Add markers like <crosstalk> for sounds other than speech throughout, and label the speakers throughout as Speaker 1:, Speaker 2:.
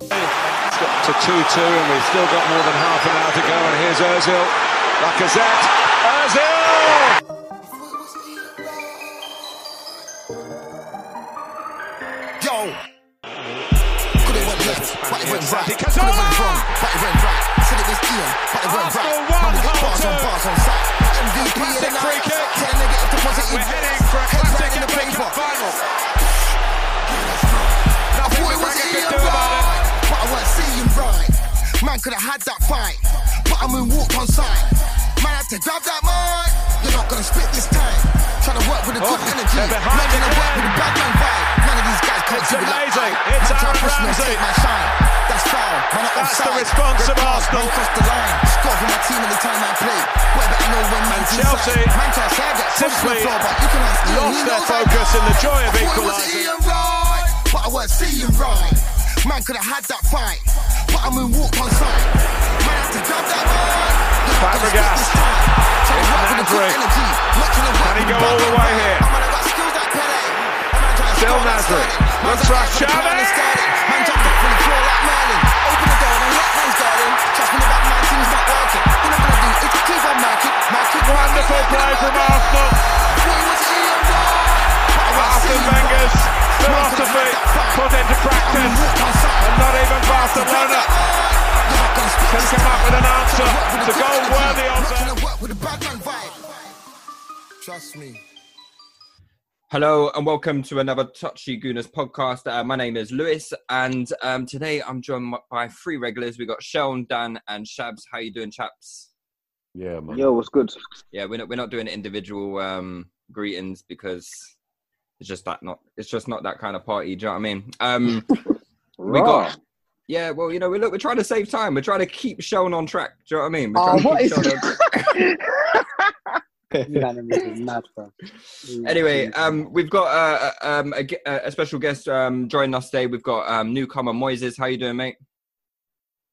Speaker 1: It's got to 2-2 and we've still got more than half an hour to go and here's Ozil. Lacazette. Ozil!
Speaker 2: Yo! Could it went left, but it went right. Could it went wrong, but it went right. Said it was Ian, but it went right. We got bars on bars on site. MVP of the
Speaker 1: Classic
Speaker 2: night.
Speaker 1: free kick.
Speaker 2: Tell a negative to positive.
Speaker 1: We're heading for a classic
Speaker 2: in the paper.
Speaker 1: Final.
Speaker 2: Right. Man could have had that fight, but I moonwalked on sight. Man had to grab that mic. You're not gonna spit this time. Trying to work with a good
Speaker 1: Oh,
Speaker 2: energy.
Speaker 1: they're
Speaker 2: Man
Speaker 1: behind
Speaker 2: trying to work with a bad man vibe. None of these guys can't do it like
Speaker 1: amazing.
Speaker 2: I.
Speaker 1: It's Aaron Ramsey.
Speaker 2: my shine. That's foul. Man, I'm
Speaker 1: That's the response of
Speaker 2: Red card,
Speaker 1: Arsenal.
Speaker 2: Man crossed the line. Score for my team anytime I play. Boy, better know when man's
Speaker 1: Chelsea
Speaker 2: inside. Man to say I get pushed to the
Speaker 1: simply
Speaker 2: floor, but you can ask
Speaker 1: lost
Speaker 2: he
Speaker 1: their
Speaker 2: I
Speaker 1: focus in the joy of
Speaker 2: I thought it was
Speaker 1: equalising.
Speaker 2: Right, but I weren't seeing right. Man could have had that fight, but I on sight. Man to grab that mic. You're not gonna
Speaker 1: Fabregas.
Speaker 2: spit this time. Trying to work with a good
Speaker 1: Nasri.
Speaker 2: energy. Not trying to work
Speaker 1: Can he go all the way here?
Speaker 2: I'm gonna got skills like Pele. And man trying to
Speaker 1: Still
Speaker 2: score like
Speaker 1: Nasri.
Speaker 2: Sterling. Man
Speaker 1: Looks
Speaker 2: trying put the
Speaker 1: Xavi.
Speaker 2: and start it. Man jumped up from the floor like Merlin. Open the door and let man's garden. Trust me, the back man thing's not working. All I'm gonna do is keep on marking. Marking.
Speaker 1: Wonderful play from Arsenal. Arsene Wenger's philosophy put into practice. And not even Barcelona can come up with an answer to goal worthy of them.
Speaker 2: Trust me.
Speaker 3: Hello and welcome to another Touchy Gooners podcast. Uh, my name is Lewis, and um, today I'm joined by three regulars. We got Sean, Dan, and Shabs. How you doing, chaps?
Speaker 4: Yeah, man.
Speaker 5: Yo, what's good?
Speaker 3: Yeah, we're not we're not doing individual um, greetings because it's just that not it's just not that kind of party. Do you know what I mean? Um, <laughs> we got yeah. Well, you know, we look we're trying to save time. We're trying to keep Sean on track. Do you know what I mean? We're
Speaker 5: Oh,
Speaker 3: trying to
Speaker 5: what
Speaker 3: keep
Speaker 5: is-
Speaker 3: Sean on <laughs> track.
Speaker 5: Man, this is mad, bro. <laughs>
Speaker 3: Anyway, um, we've got uh, uh, um, a, uh, a special guest um, joining us today. We've got um, newcomer Moises. How you doing, mate?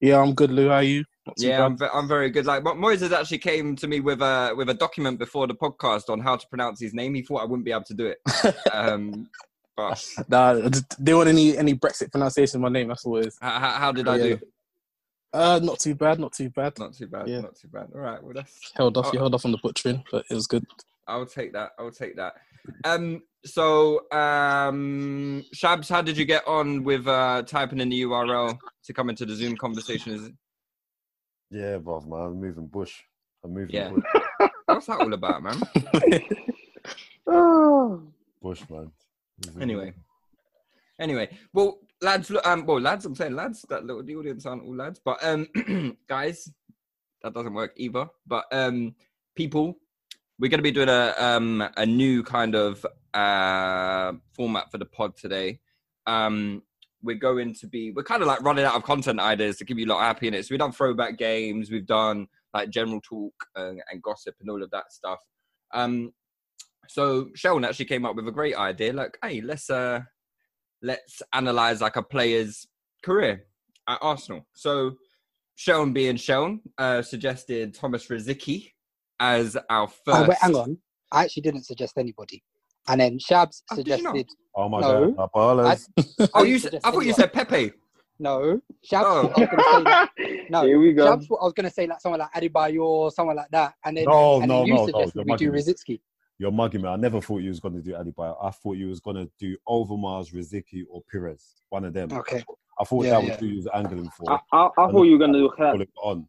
Speaker 6: Yeah, I'm good, Lou. How are you?
Speaker 3: Yeah. I'm, I'm very good. Like Moises actually came to me with a with a document before the podcast on how to pronounce his name. He thought I wouldn't be able to do it. <laughs> um, but
Speaker 6: Nah, I want any any Brexit pronunciation of my name. That's all it is.
Speaker 3: how, how did I
Speaker 6: Yeah.
Speaker 3: do?
Speaker 6: Uh, not too bad. Not too bad.
Speaker 3: Not too bad.
Speaker 6: Yeah.
Speaker 3: Not too bad. All right. Well, that's
Speaker 6: Held off.
Speaker 3: Oh.
Speaker 6: You held off on the butchering, but it was good.
Speaker 3: I'll take that. I'll take that. Um, so, um, Shabs, how did you get on with uh, typing in the URL to come into the Zoom conversation?
Speaker 4: Yeah, bruv, man. I'm moving bush. I'm moving
Speaker 3: Yeah.
Speaker 4: bush, <laughs>
Speaker 3: what's that all about, man?
Speaker 5: Oh, <laughs>
Speaker 4: bush, man. Moving
Speaker 3: Anyway, anyway, well, lads, look, um, well, lads, I'm saying lads. That little the audience aren't all lads, but um, <clears throat> guys, that doesn't work either. But um, people, we're going to be doing a um a new kind of uh format for the pod today. Um, we're going to be we're kind of like running out of content ideas to keep you lot happy in it. So we've done throwback games, we've done like general talk and, and gossip and all of that stuff. Um, so Sheldon actually came up with a great idea. Like, hey, let's uh let's analyze like a player's career at Arsenal. So Sheldon being Sheldon uh suggested Thomas Rosicky as our first.
Speaker 5: Oh, wait, hang on. I actually didn't suggest anybody. And then Shabs
Speaker 3: Oh, did you not?
Speaker 5: suggested
Speaker 4: Oh my
Speaker 5: No.
Speaker 4: god, my ballers. <laughs>
Speaker 3: Oh, you.
Speaker 5: suggested
Speaker 3: I thought you said Pepe.
Speaker 5: no. Shabs
Speaker 3: Oh.
Speaker 5: I was gonna say that. <laughs> No,
Speaker 7: Here we go.
Speaker 5: Shabs, I was gonna say like someone like Adebayor or someone like that, and then
Speaker 4: No,
Speaker 5: and
Speaker 4: no,
Speaker 5: then you
Speaker 4: no, no,
Speaker 5: suggested
Speaker 4: you're
Speaker 5: we do
Speaker 4: mugging.
Speaker 5: Rosicky.
Speaker 4: You're mugging me. I never thought you was going to do Adebayor. I thought you was going to do Overmars, Rosicky, or Perez. One of them.
Speaker 5: Okay.
Speaker 4: I thought
Speaker 5: Yeah,
Speaker 4: that was who you was angling for.
Speaker 7: I, I, I thought you were gonna do
Speaker 4: Call
Speaker 7: that.
Speaker 4: it on.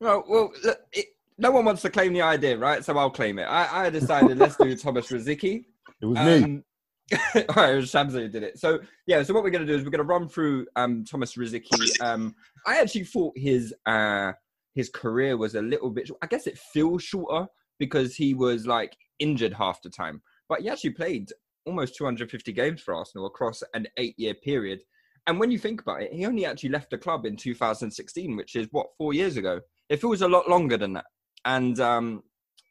Speaker 3: No, well, look, it, no one wants to claim the idea, right? So I'll claim it. I, I decided let's do Thomas <laughs> Rosicky.
Speaker 4: It was me.
Speaker 3: Um, <laughs> all right, it was Shamsa who did it. So yeah, so what we're gonna do is we're gonna run through um, Thomas Rosicky. Um, I actually thought his uh, his career was a little bit. I guess it feels shorter because he was like injured half the time, but he actually played almost 250 games for Arsenal across an eight-year period. And when you think about it, he only actually left the club in 2016, which is what four years ago. It feels a lot longer than that. And um,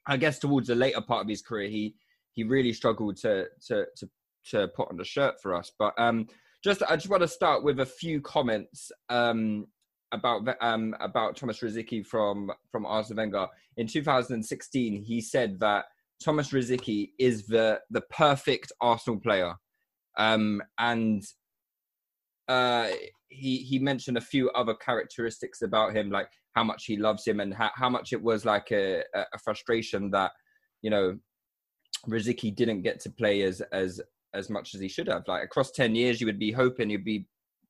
Speaker 3: I guess towards the later part of his career, he he really struggled to to to to put on the shirt for us. But um, just I just want to start with a few comments um, about um, about Thomas Rosicky from from Arsene Wenger in 2016. He said that Thomas Rosicky is the the perfect Arsenal player, um, and uh, he he mentioned a few other characteristics about him, like how much he loves him and how, how much it was like a, a frustration that you know Rosicky didn't get to play as as as much as he should have. Like across ten years, you would be hoping he'd be,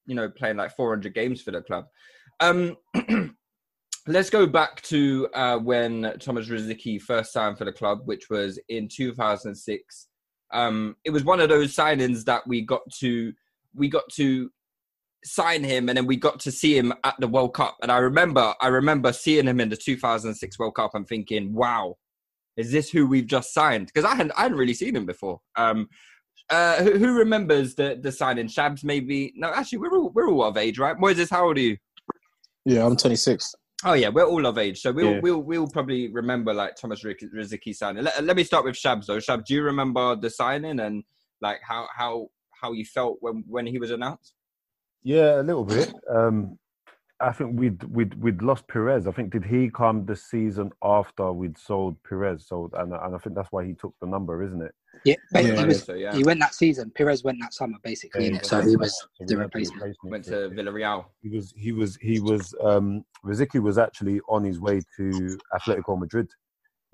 Speaker 3: you know, playing like 400 games for the club. Um, <clears throat> let's go back to uh, when Thomas Rosicky first signed for the club, which was in 2006. Um, it was one of those signings that we got to we got to sign him and then we got to see him at the World Cup. And I remember I remember seeing him in the 2006 World Cup and thinking, wow, is this who we've just signed? Because I hadn't I hadn't really seen him before. Um, uh, who, who remembers the the signing? Shabs maybe? No, actually, we're all we're all of age, right? Moises, how old are you?
Speaker 6: Yeah, I'm 26.
Speaker 3: Oh yeah, we're all of age, so we'll
Speaker 6: Yeah.
Speaker 3: we'll we'll probably remember like Thomas Riz- Rosicky signing. Let, let me start with Shabs though. Shabs, do you remember the signing and like how how how you felt when when he was announced?
Speaker 4: Yeah, a little bit. Um, I think we'd we'd we'd lost Perez. I think did he come the season after we'd sold Perez? So and and I think that's why he took the number, isn't it?
Speaker 5: Yeah, but
Speaker 6: Yeah,
Speaker 5: he was
Speaker 3: so, yeah.
Speaker 5: he went that season. Perez went that summer basically,
Speaker 4: Yeah,
Speaker 5: innit? so he was
Speaker 4: so
Speaker 5: the
Speaker 4: had
Speaker 5: replacement.
Speaker 3: Went to Villarreal.
Speaker 4: He was he was he was um Rosicky was actually on his way to Atletico Madrid.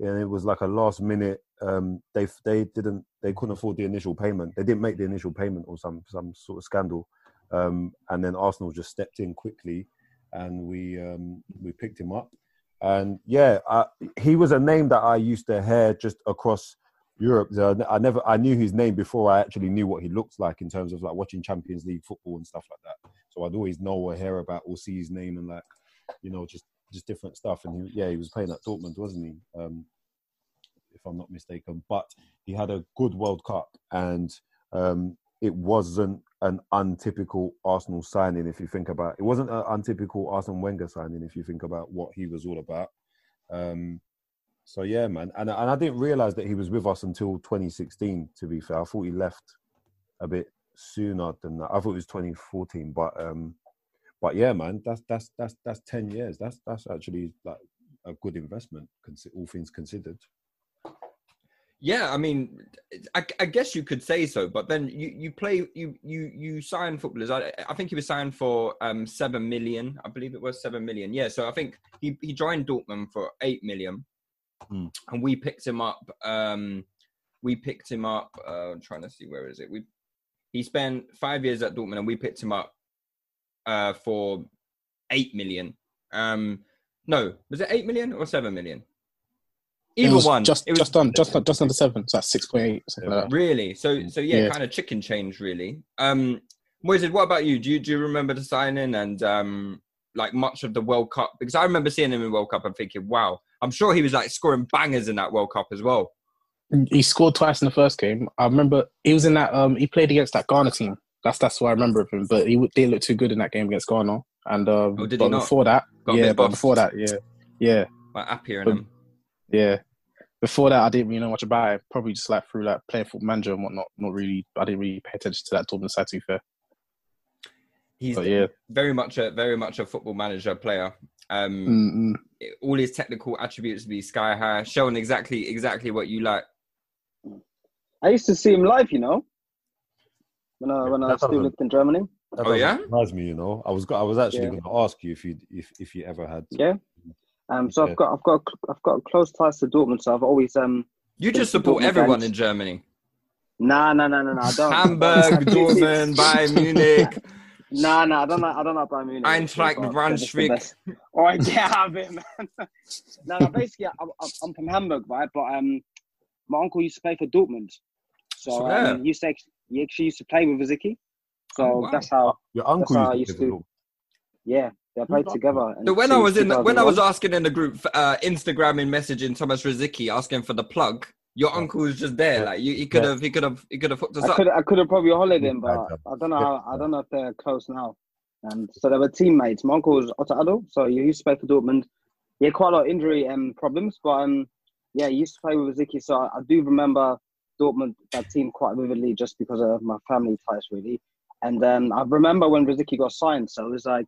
Speaker 4: And it was like a last minute um they they didn't they couldn't afford the initial payment. They didn't make the initial payment or some some sort of scandal. Um and then Arsenal just stepped in quickly and we um we picked him up. And yeah, I, he was a name that I used to hear just across Europe. I never I knew his name before I actually knew what he looked like in terms of like watching Champions League football and stuff like that. So I'd always know or hear about or see his name and like, you know, just just different stuff. And he, yeah, he was playing at Dortmund, wasn't he? Um, if I'm not mistaken. But he had a good World Cup, and um, it wasn't an untypical Arsenal signing. If you think about it, it wasn't an untypical Arsenal Wenger signing. If you think about what he was all about. Um, so yeah, man, and and I didn't realize that he was with us until 2016. To be fair, I thought he left a bit sooner than that. I thought it was 2014, but um, but yeah, man, that's that's that's that's 10 years. That's that's actually like a good investment, all things considered.
Speaker 3: Yeah, I mean, I, I guess you could say so, but then you, you play you you you sign footballers. I, I think he was signed for um seven million. I believe it was seven million. Yeah, so I think he he joined Dortmund for eight million,
Speaker 4: Hmm.
Speaker 3: and we picked him up. Um, we picked him up. Uh, I'm trying to see where is it. We he spent five years at Dortmund, and we picked him up uh for eight million. Um, no, was it eight million or seven million?
Speaker 6: It
Speaker 3: Either
Speaker 6: was
Speaker 3: one.
Speaker 6: Just
Speaker 3: It was-
Speaker 6: just done, just <laughs> just under seven. So like six point eight, something like that.
Speaker 3: Really? So so yeah,
Speaker 6: Yeah.
Speaker 3: kind of chicken change really. Um Moises, what about you? Do you do you remember the signing and um like much of the World Cup? Because I remember seeing him in World Cup and thinking, wow, I'm sure he was like scoring bangers in that World Cup as well.
Speaker 6: He scored twice in the first game. I remember he was in that. Um, he played against that Ghana team. That's that's what I remember of him. But he didn't look too good in that game against Ghana. And um,
Speaker 3: Oh, did he
Speaker 6: but
Speaker 3: not?
Speaker 6: before that,
Speaker 3: Got
Speaker 6: yeah, but before that, yeah, yeah,
Speaker 3: Like Appiah and him.
Speaker 6: Yeah. Before that, I didn't really know much about it. Probably just like through like playing football manager and whatnot. Not really. I didn't really pay attention to that Dortmund side. To be fair,
Speaker 3: He's
Speaker 6: but yeah,
Speaker 3: very much a very much a football manager player. Um
Speaker 6: mm, mm.
Speaker 3: all his technical attributes be sky high, showing exactly exactly what you like.
Speaker 7: I used to see him live, you know, when I when I still lived in Germany.
Speaker 4: That
Speaker 3: Oh,
Speaker 4: doesn't
Speaker 3: yeah?
Speaker 4: surprise me. You know, I was go- I was actually
Speaker 7: Yeah.
Speaker 4: going to ask you if you if if you ever had.
Speaker 7: Yeah. Um. So
Speaker 4: Yeah.
Speaker 7: I've got I've got I've got close ties to Dortmund. So I've always um.
Speaker 3: You just support
Speaker 7: Dortmund
Speaker 3: everyone
Speaker 7: games.
Speaker 3: in Germany.
Speaker 7: Nah, nah, nah, nah, nah. I don't.
Speaker 3: Hamburg, <laughs> Dortmund, Bayern <laughs> Munich.
Speaker 7: Nah, nah. I don't know. I don't know about Munich.
Speaker 3: Eintracht
Speaker 7: but they're
Speaker 3: Braunschweig.
Speaker 7: best. All right, <laughs> get out of it, man. no, no, basically, I'm, I'm- I'm from Hamburg, right? But um, my uncle used to play for Dortmund, so
Speaker 3: So
Speaker 7: um, he used to actually, he actually used to play with Ziki. So
Speaker 3: Oh, wow.
Speaker 7: that's how.
Speaker 4: Your uncle
Speaker 7: That's how I
Speaker 4: used
Speaker 7: used
Speaker 4: to.
Speaker 7: to- Yeah, they played together.
Speaker 3: So when I was in,
Speaker 7: the,
Speaker 3: when I was asking in the group, uh, Instagramming, messaging Thomas Rosicky, asking for the plug, your uncle was just there. Like you, he could
Speaker 4: Yeah.
Speaker 3: have, he could have, he could have hooked us
Speaker 7: I
Speaker 3: up.
Speaker 7: could I could have probably hollered him, but. I don't know. How, I don't know if they're close now. And so they were teammates. My uncle was Otto Addo, so he used to play for Dortmund. He had quite a lot of injury um, problems, but um, yeah, he used to play with Ziki. So I, I do remember Dortmund that team quite vividly, just because of my family ties, really. And um, I remember when Rosicky got signed. So it was like,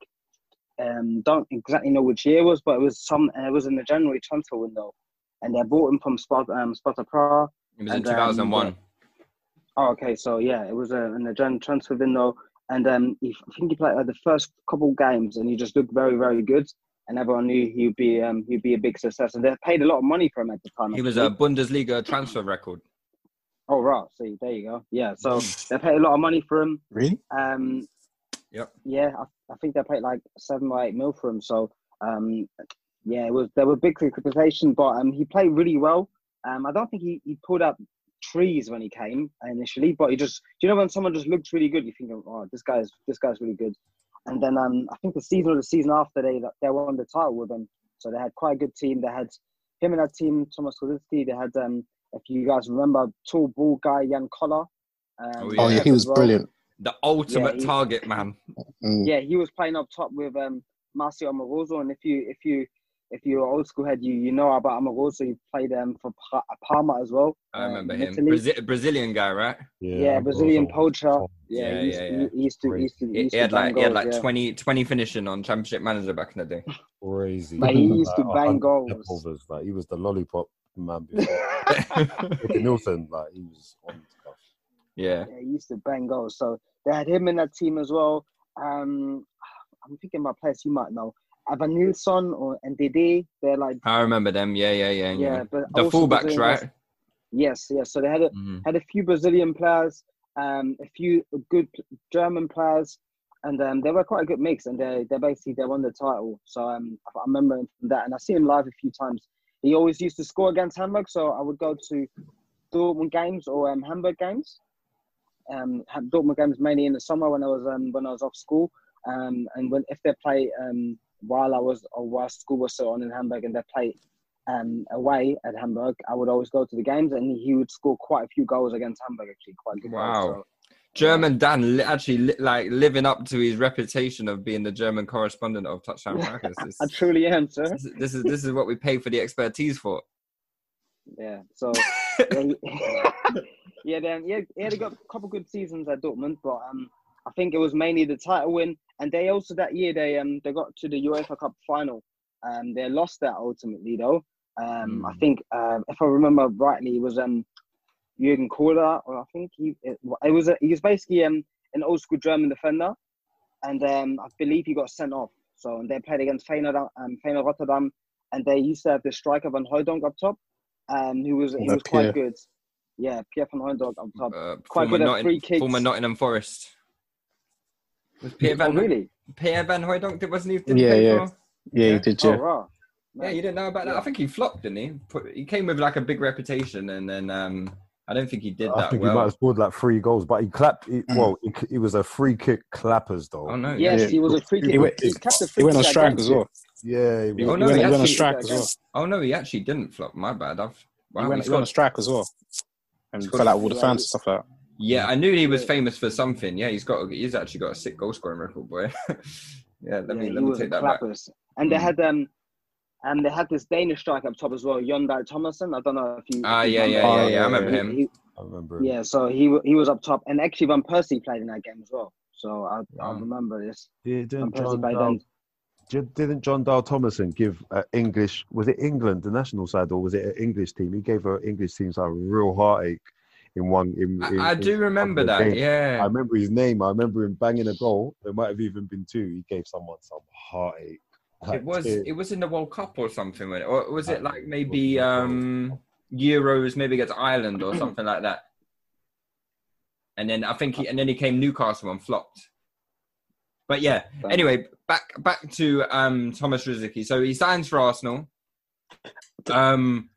Speaker 7: um, don't exactly know which year it was, but it was some. It was in the January transfer window, and they bought him from Spot um, Sparta Prague.
Speaker 3: It was in
Speaker 7: and, um,
Speaker 3: 2001.
Speaker 7: Oh, okay. So yeah, it was uh, in the Jan transfer window, and um, he, I think he played like the first couple games, and he just looked very, very good, and everyone knew he'd be um, he'd be a big success, and they paid a lot of money for him at the time.
Speaker 3: He was a. Bundesliga transfer record.
Speaker 7: Oh right, see, there you go. Yeah, so they paid a lot of money for him.
Speaker 6: Really?
Speaker 7: Um,
Speaker 3: Yep.
Speaker 7: yeah, I, I think they paid like seven or eight mil for him. So um, yeah, it was there were big expectations, but um, he played really well. Um, I don't think he, he pulled up trees when he came initially, but he just you know when someone just looks really good, you think, oh, this guy's this guy's really good. And then um, I think the season or the season after they they won the title with him, so they had quite a good team. They had him and that team, Thomas Kozinski. They had um, if you guys remember, tall ball guy Jan Koller. Um,
Speaker 3: Oh,
Speaker 6: Oh yeah, he was
Speaker 7: well.
Speaker 6: brilliant.
Speaker 3: The ultimate
Speaker 7: he-
Speaker 3: target man.
Speaker 6: Mm.
Speaker 7: Yeah, he was playing up top with um, Marcio Amoroso, and if you if you if you're old school head, you you know about Amoroso. He played um, for Pa- Parma as well.
Speaker 3: I
Speaker 7: uh,
Speaker 3: remember
Speaker 7: in
Speaker 3: him.
Speaker 7: Italy.
Speaker 3: Brazi- Brazilian guy, right?
Speaker 7: yeah,
Speaker 4: I'm
Speaker 7: Brazilian
Speaker 4: also-
Speaker 7: poacher. Yeah,
Speaker 3: Yeah,
Speaker 7: he, used,
Speaker 3: yeah,
Speaker 7: he-
Speaker 3: yeah.
Speaker 7: he used to he used to, he
Speaker 3: He,
Speaker 7: used
Speaker 3: he had
Speaker 7: bang
Speaker 3: like he had like
Speaker 7: yeah.
Speaker 3: 20, 20 finishing on Championship Manager back in the day.
Speaker 4: Crazy.
Speaker 7: But he used to <laughs> bang
Speaker 4: 100
Speaker 7: goals.
Speaker 4: step-overs, Like he was the lollipop man before. <laughs> Ricky Nielsen, like he was on stuff.
Speaker 3: Yeah.
Speaker 7: Yeah, he used to bang goals. So they had him in that team as well. Um, I'm thinking about players you might know. Evanilson or NDD. They're like
Speaker 3: I remember them. Yeah, yeah, yeah, yeah.
Speaker 7: yeah, but
Speaker 3: the fullbacks, right?
Speaker 7: players. Yes, yes. So they had a
Speaker 3: Mhm.
Speaker 7: had a few Brazilian players, um, a few good German players, and um, they were quite a good mix. And they they basically they won the title. So um, I I remember him from that, and I see him live a few times. He always used to score against Hamburg, so I would go to Dortmund games or um, Hamburg games. Um, had Dortmund games mainly in the summer when I was um, when I was off school, um, and when if they play um, while I was or while school was still on in Hamburg and they play um, away at Hamburg, I would always go to the games, and he would score quite a few goals against Hamburg. Actually, quite a good.
Speaker 3: Wow.
Speaker 7: Goals, so,
Speaker 3: German Dan actually li- like living up to his reputation of being the German correspondent of Touchdown. <laughs> This,
Speaker 7: I truly am, sir.
Speaker 3: this, is- this is this is what we pay for the expertise for.
Speaker 7: Yeah. So yeah, <laughs> <laughs> yeah, then yeah, he had a couple good seasons at Dortmund, but um, I think it was mainly the title win, and they also that year they um they got to the UEFA Cup final. Um, they lost that ultimately though. Um, I
Speaker 3: Mm.
Speaker 7: think um, if I remember rightly, it was um Jürgen Kohler, or I think he it, it was a, he was basically um an old school German defender, and um I believe he got sent off. So and they played against Feyenoord, um, Feyenoord Rotterdam, and they used to have the striker Van Hooydonk up top, um, who was he was quite
Speaker 6: Pierre.
Speaker 7: good. Yeah, Pierre Van Hooydonk up top.
Speaker 3: Uh,
Speaker 7: Quite
Speaker 3: former,
Speaker 7: good at
Speaker 3: Notting-
Speaker 7: free kicks.
Speaker 3: former Nottingham Forest. Was Pierre
Speaker 7: oh
Speaker 3: Van
Speaker 7: really?
Speaker 3: Pierre Van Hooydonk wasn't he? didn't
Speaker 6: Yeah,
Speaker 3: play
Speaker 6: yeah.
Speaker 3: for-
Speaker 6: Yeah,
Speaker 3: Yeah.
Speaker 6: he did.
Speaker 7: Oh
Speaker 6: Yeah.
Speaker 7: wow.
Speaker 3: Yeah, you didn't know about that. I think he flopped, didn't he? He came with like a big reputation, and then um, I don't think he did
Speaker 4: I
Speaker 3: that I
Speaker 4: think he might have scored like three goals, but he clapped. He,
Speaker 6: Mm.
Speaker 4: well, he, he was a free kick clappers though.
Speaker 3: Oh no!
Speaker 7: Yes,
Speaker 6: Yeah.
Speaker 7: he was a free kick.
Speaker 6: He went,
Speaker 7: he kept the
Speaker 6: he went on strike as well.
Speaker 4: Yeah, he
Speaker 6: He,
Speaker 3: Oh, no,
Speaker 6: he
Speaker 3: he
Speaker 6: went, he went on
Speaker 3: actually-
Speaker 6: strike as well.
Speaker 3: Oh no, he actually didn't flop. My bad. I've wow,
Speaker 6: He went, he went on
Speaker 3: got-
Speaker 6: strike as well. And
Speaker 3: He's
Speaker 6: fell out with the fans and stuff like that.
Speaker 3: Yeah, I knew he was famous for something. Yeah, he's got. He's actually got a sick goal scoring record, boy. <laughs> yeah, let
Speaker 7: Yeah,
Speaker 3: me
Speaker 7: he
Speaker 3: let me take that back.
Speaker 7: clappers. And they
Speaker 3: Mm.
Speaker 7: had um, and they had this Danish striker up top as well, Jon Dahl Tomasson. I don't know if you.
Speaker 3: Ah,
Speaker 7: if you
Speaker 3: yeah, yeah,
Speaker 7: remember.
Speaker 3: yeah, yeah. I remember him.
Speaker 7: he-
Speaker 4: I remember. him.
Speaker 7: yeah, so he he was up top, and actually Van Persie played in that game as well. So I, I remember this. Van
Speaker 4: Didn't
Speaker 7: Persie
Speaker 4: John
Speaker 7: played
Speaker 4: Dal,
Speaker 7: then.
Speaker 4: J- didn't Jon Dahl Tomasson give uh, English? Was it England, the national side, or was it an English team? He gave an English team a real heartache in one. In, in,
Speaker 3: I, I
Speaker 4: in
Speaker 3: do remember that.
Speaker 4: games. I remember his name. I remember him banging a goal. There might have even been two. He gave someone some heartache. Like,
Speaker 3: It was
Speaker 4: tears.
Speaker 3: it was in the World Cup or something, it? or was it like maybe um Euros, maybe against Ireland or something like that. And then I think he and then he came Newcastle and flopped. But yeah, anyway, back back to um Thomas Rosicky. So he signs for Arsenal. Um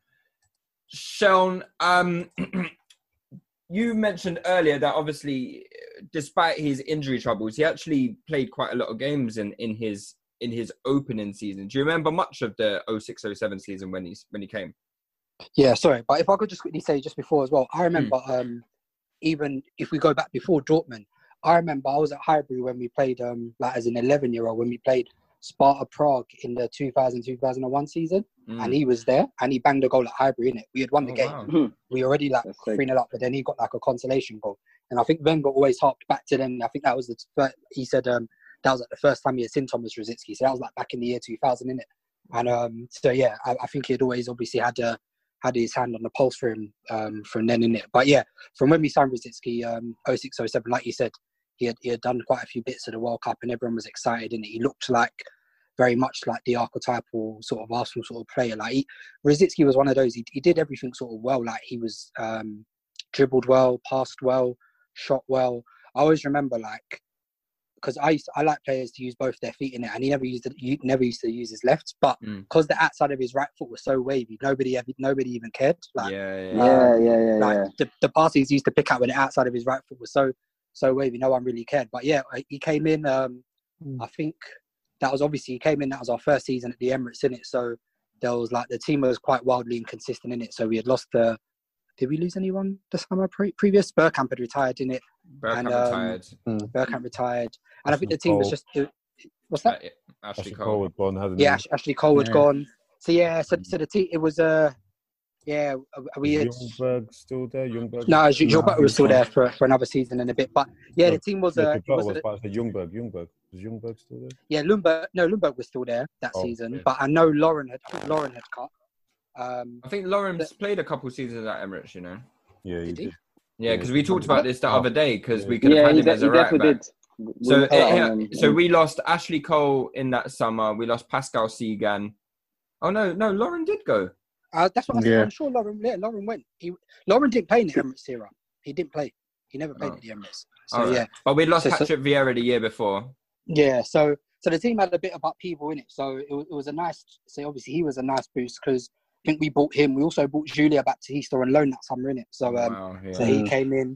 Speaker 3: Sean, um <clears throat> you mentioned earlier that obviously despite his injury troubles, he actually played quite a lot of games in, in his in his opening season. Do you remember much of the 0607 season when he's when he came?
Speaker 5: Yeah, sorry, but if I could just quickly say just before as well, I remember
Speaker 3: Hmm.
Speaker 5: um, even if we go back before Dortmund, I remember I was at Highbury when we played um, like as an 11 year old when we played Sparta Prague in the 2000 2001 season,
Speaker 3: Mm.
Speaker 5: and he was there and he banged a goal at Highbury in it. We had won the
Speaker 3: Oh,
Speaker 5: game.
Speaker 3: wow.
Speaker 5: We already like
Speaker 7: That's sick.
Speaker 5: three 0 up, but then he got like a consolation goal. And I think Wenger always harped back to then. I think that was the first, he said um, that was like the first time he had seen Thomas Rosicky. So that was like back in the year 2000, in it. And um, so yeah, I, I think he had always obviously had uh, had his hand on the pulse for him um, from then in it. But yeah, from when we signed Rosicky, um, 0607, like you said, he had he had done quite a few bits of the World Cup, and everyone was excited. And he looked like very much like the archetypal sort of Arsenal sort of player. Like he, Rosicky was one of those. He, he did everything sort of well. Like he was um, dribbled well, passed well, shot well. I always remember like because I used I like players to use both their feet in it, and he never used it. He never used to use his left, but
Speaker 3: Mm.
Speaker 5: because the outside of his right foot was so wavy, nobody ever, nobody even cared. Like
Speaker 3: Yeah, yeah,
Speaker 7: Yeah, yeah, yeah,
Speaker 5: like
Speaker 7: yeah.
Speaker 5: the, the passes he used to pick out with the outside of his right foot was so so wavy, no one really cared. But yeah, he came in. Um, I think that was obviously he came in. That was our first season at the Emirates in it, so there was like the team was quite wildly inconsistent in it. So we had lost the. Did we lose anyone the summer pre- previous? Bergkamp had retired in it.
Speaker 3: Bergkamp
Speaker 5: and, um,
Speaker 3: retired.
Speaker 5: Bergkamp retired, and I think the team was just. It, what's that?
Speaker 3: Uh, Ashley
Speaker 4: Ashley
Speaker 3: Cole.
Speaker 4: Cole was gone, hasn't
Speaker 5: Yeah,
Speaker 4: he?
Speaker 5: Ash- Ashley Cole had
Speaker 3: Yeah.
Speaker 5: gone. So yeah, so, so the team it was uh yeah we had
Speaker 4: Is Ljungberg still there? Ljungberg?
Speaker 5: no Gil-
Speaker 6: No,
Speaker 5: Gilberto was still there for, for another season and a bit, but yeah,
Speaker 4: No,
Speaker 5: the team was
Speaker 4: Yeah,
Speaker 5: uh was
Speaker 4: was,
Speaker 5: a-
Speaker 4: but I said Ljungberg. Ljungberg. Was Ljungberg still there?
Speaker 5: yeah Ljungberg no Ljungberg was still there that
Speaker 4: Oh,
Speaker 5: season,
Speaker 4: okay.
Speaker 5: but I know Lauren had Lauren had cut. Um,
Speaker 3: I think Lawrence played a couple seasons at Emirates, you know.
Speaker 4: Yeah, he
Speaker 5: Did he?
Speaker 4: did.
Speaker 3: Yeah,
Speaker 4: Yeah,
Speaker 3: because we talked about this the
Speaker 4: Oh.
Speaker 3: other day because we could have
Speaker 7: Yeah,
Speaker 3: had him
Speaker 7: de-
Speaker 3: as a right back.
Speaker 7: did.
Speaker 3: So,
Speaker 7: were cut on
Speaker 3: yeah, so we lost Ashley Cole in that summer. We lost Pascal Cygan. Oh no, no, Lauren did go.
Speaker 5: Uh, that's what I said.
Speaker 6: Yeah.
Speaker 5: I'm sure Lauren yeah Lauren went. He Lauren didn't play in the Emirates era. He didn't play. He never played
Speaker 3: Oh.
Speaker 5: at the Emirates. So
Speaker 3: All right.
Speaker 5: yeah,
Speaker 3: But we lost
Speaker 5: So- so-
Speaker 3: Patrick Vieira the year before.
Speaker 5: Yeah, so so the team had a bit of upheaval in it. So it, it was a nice. So obviously he was a nice boost because I think we bought him. We also bought Julio Baptista on loan that summer in it. So um,
Speaker 3: wow, yeah.
Speaker 5: so he came in.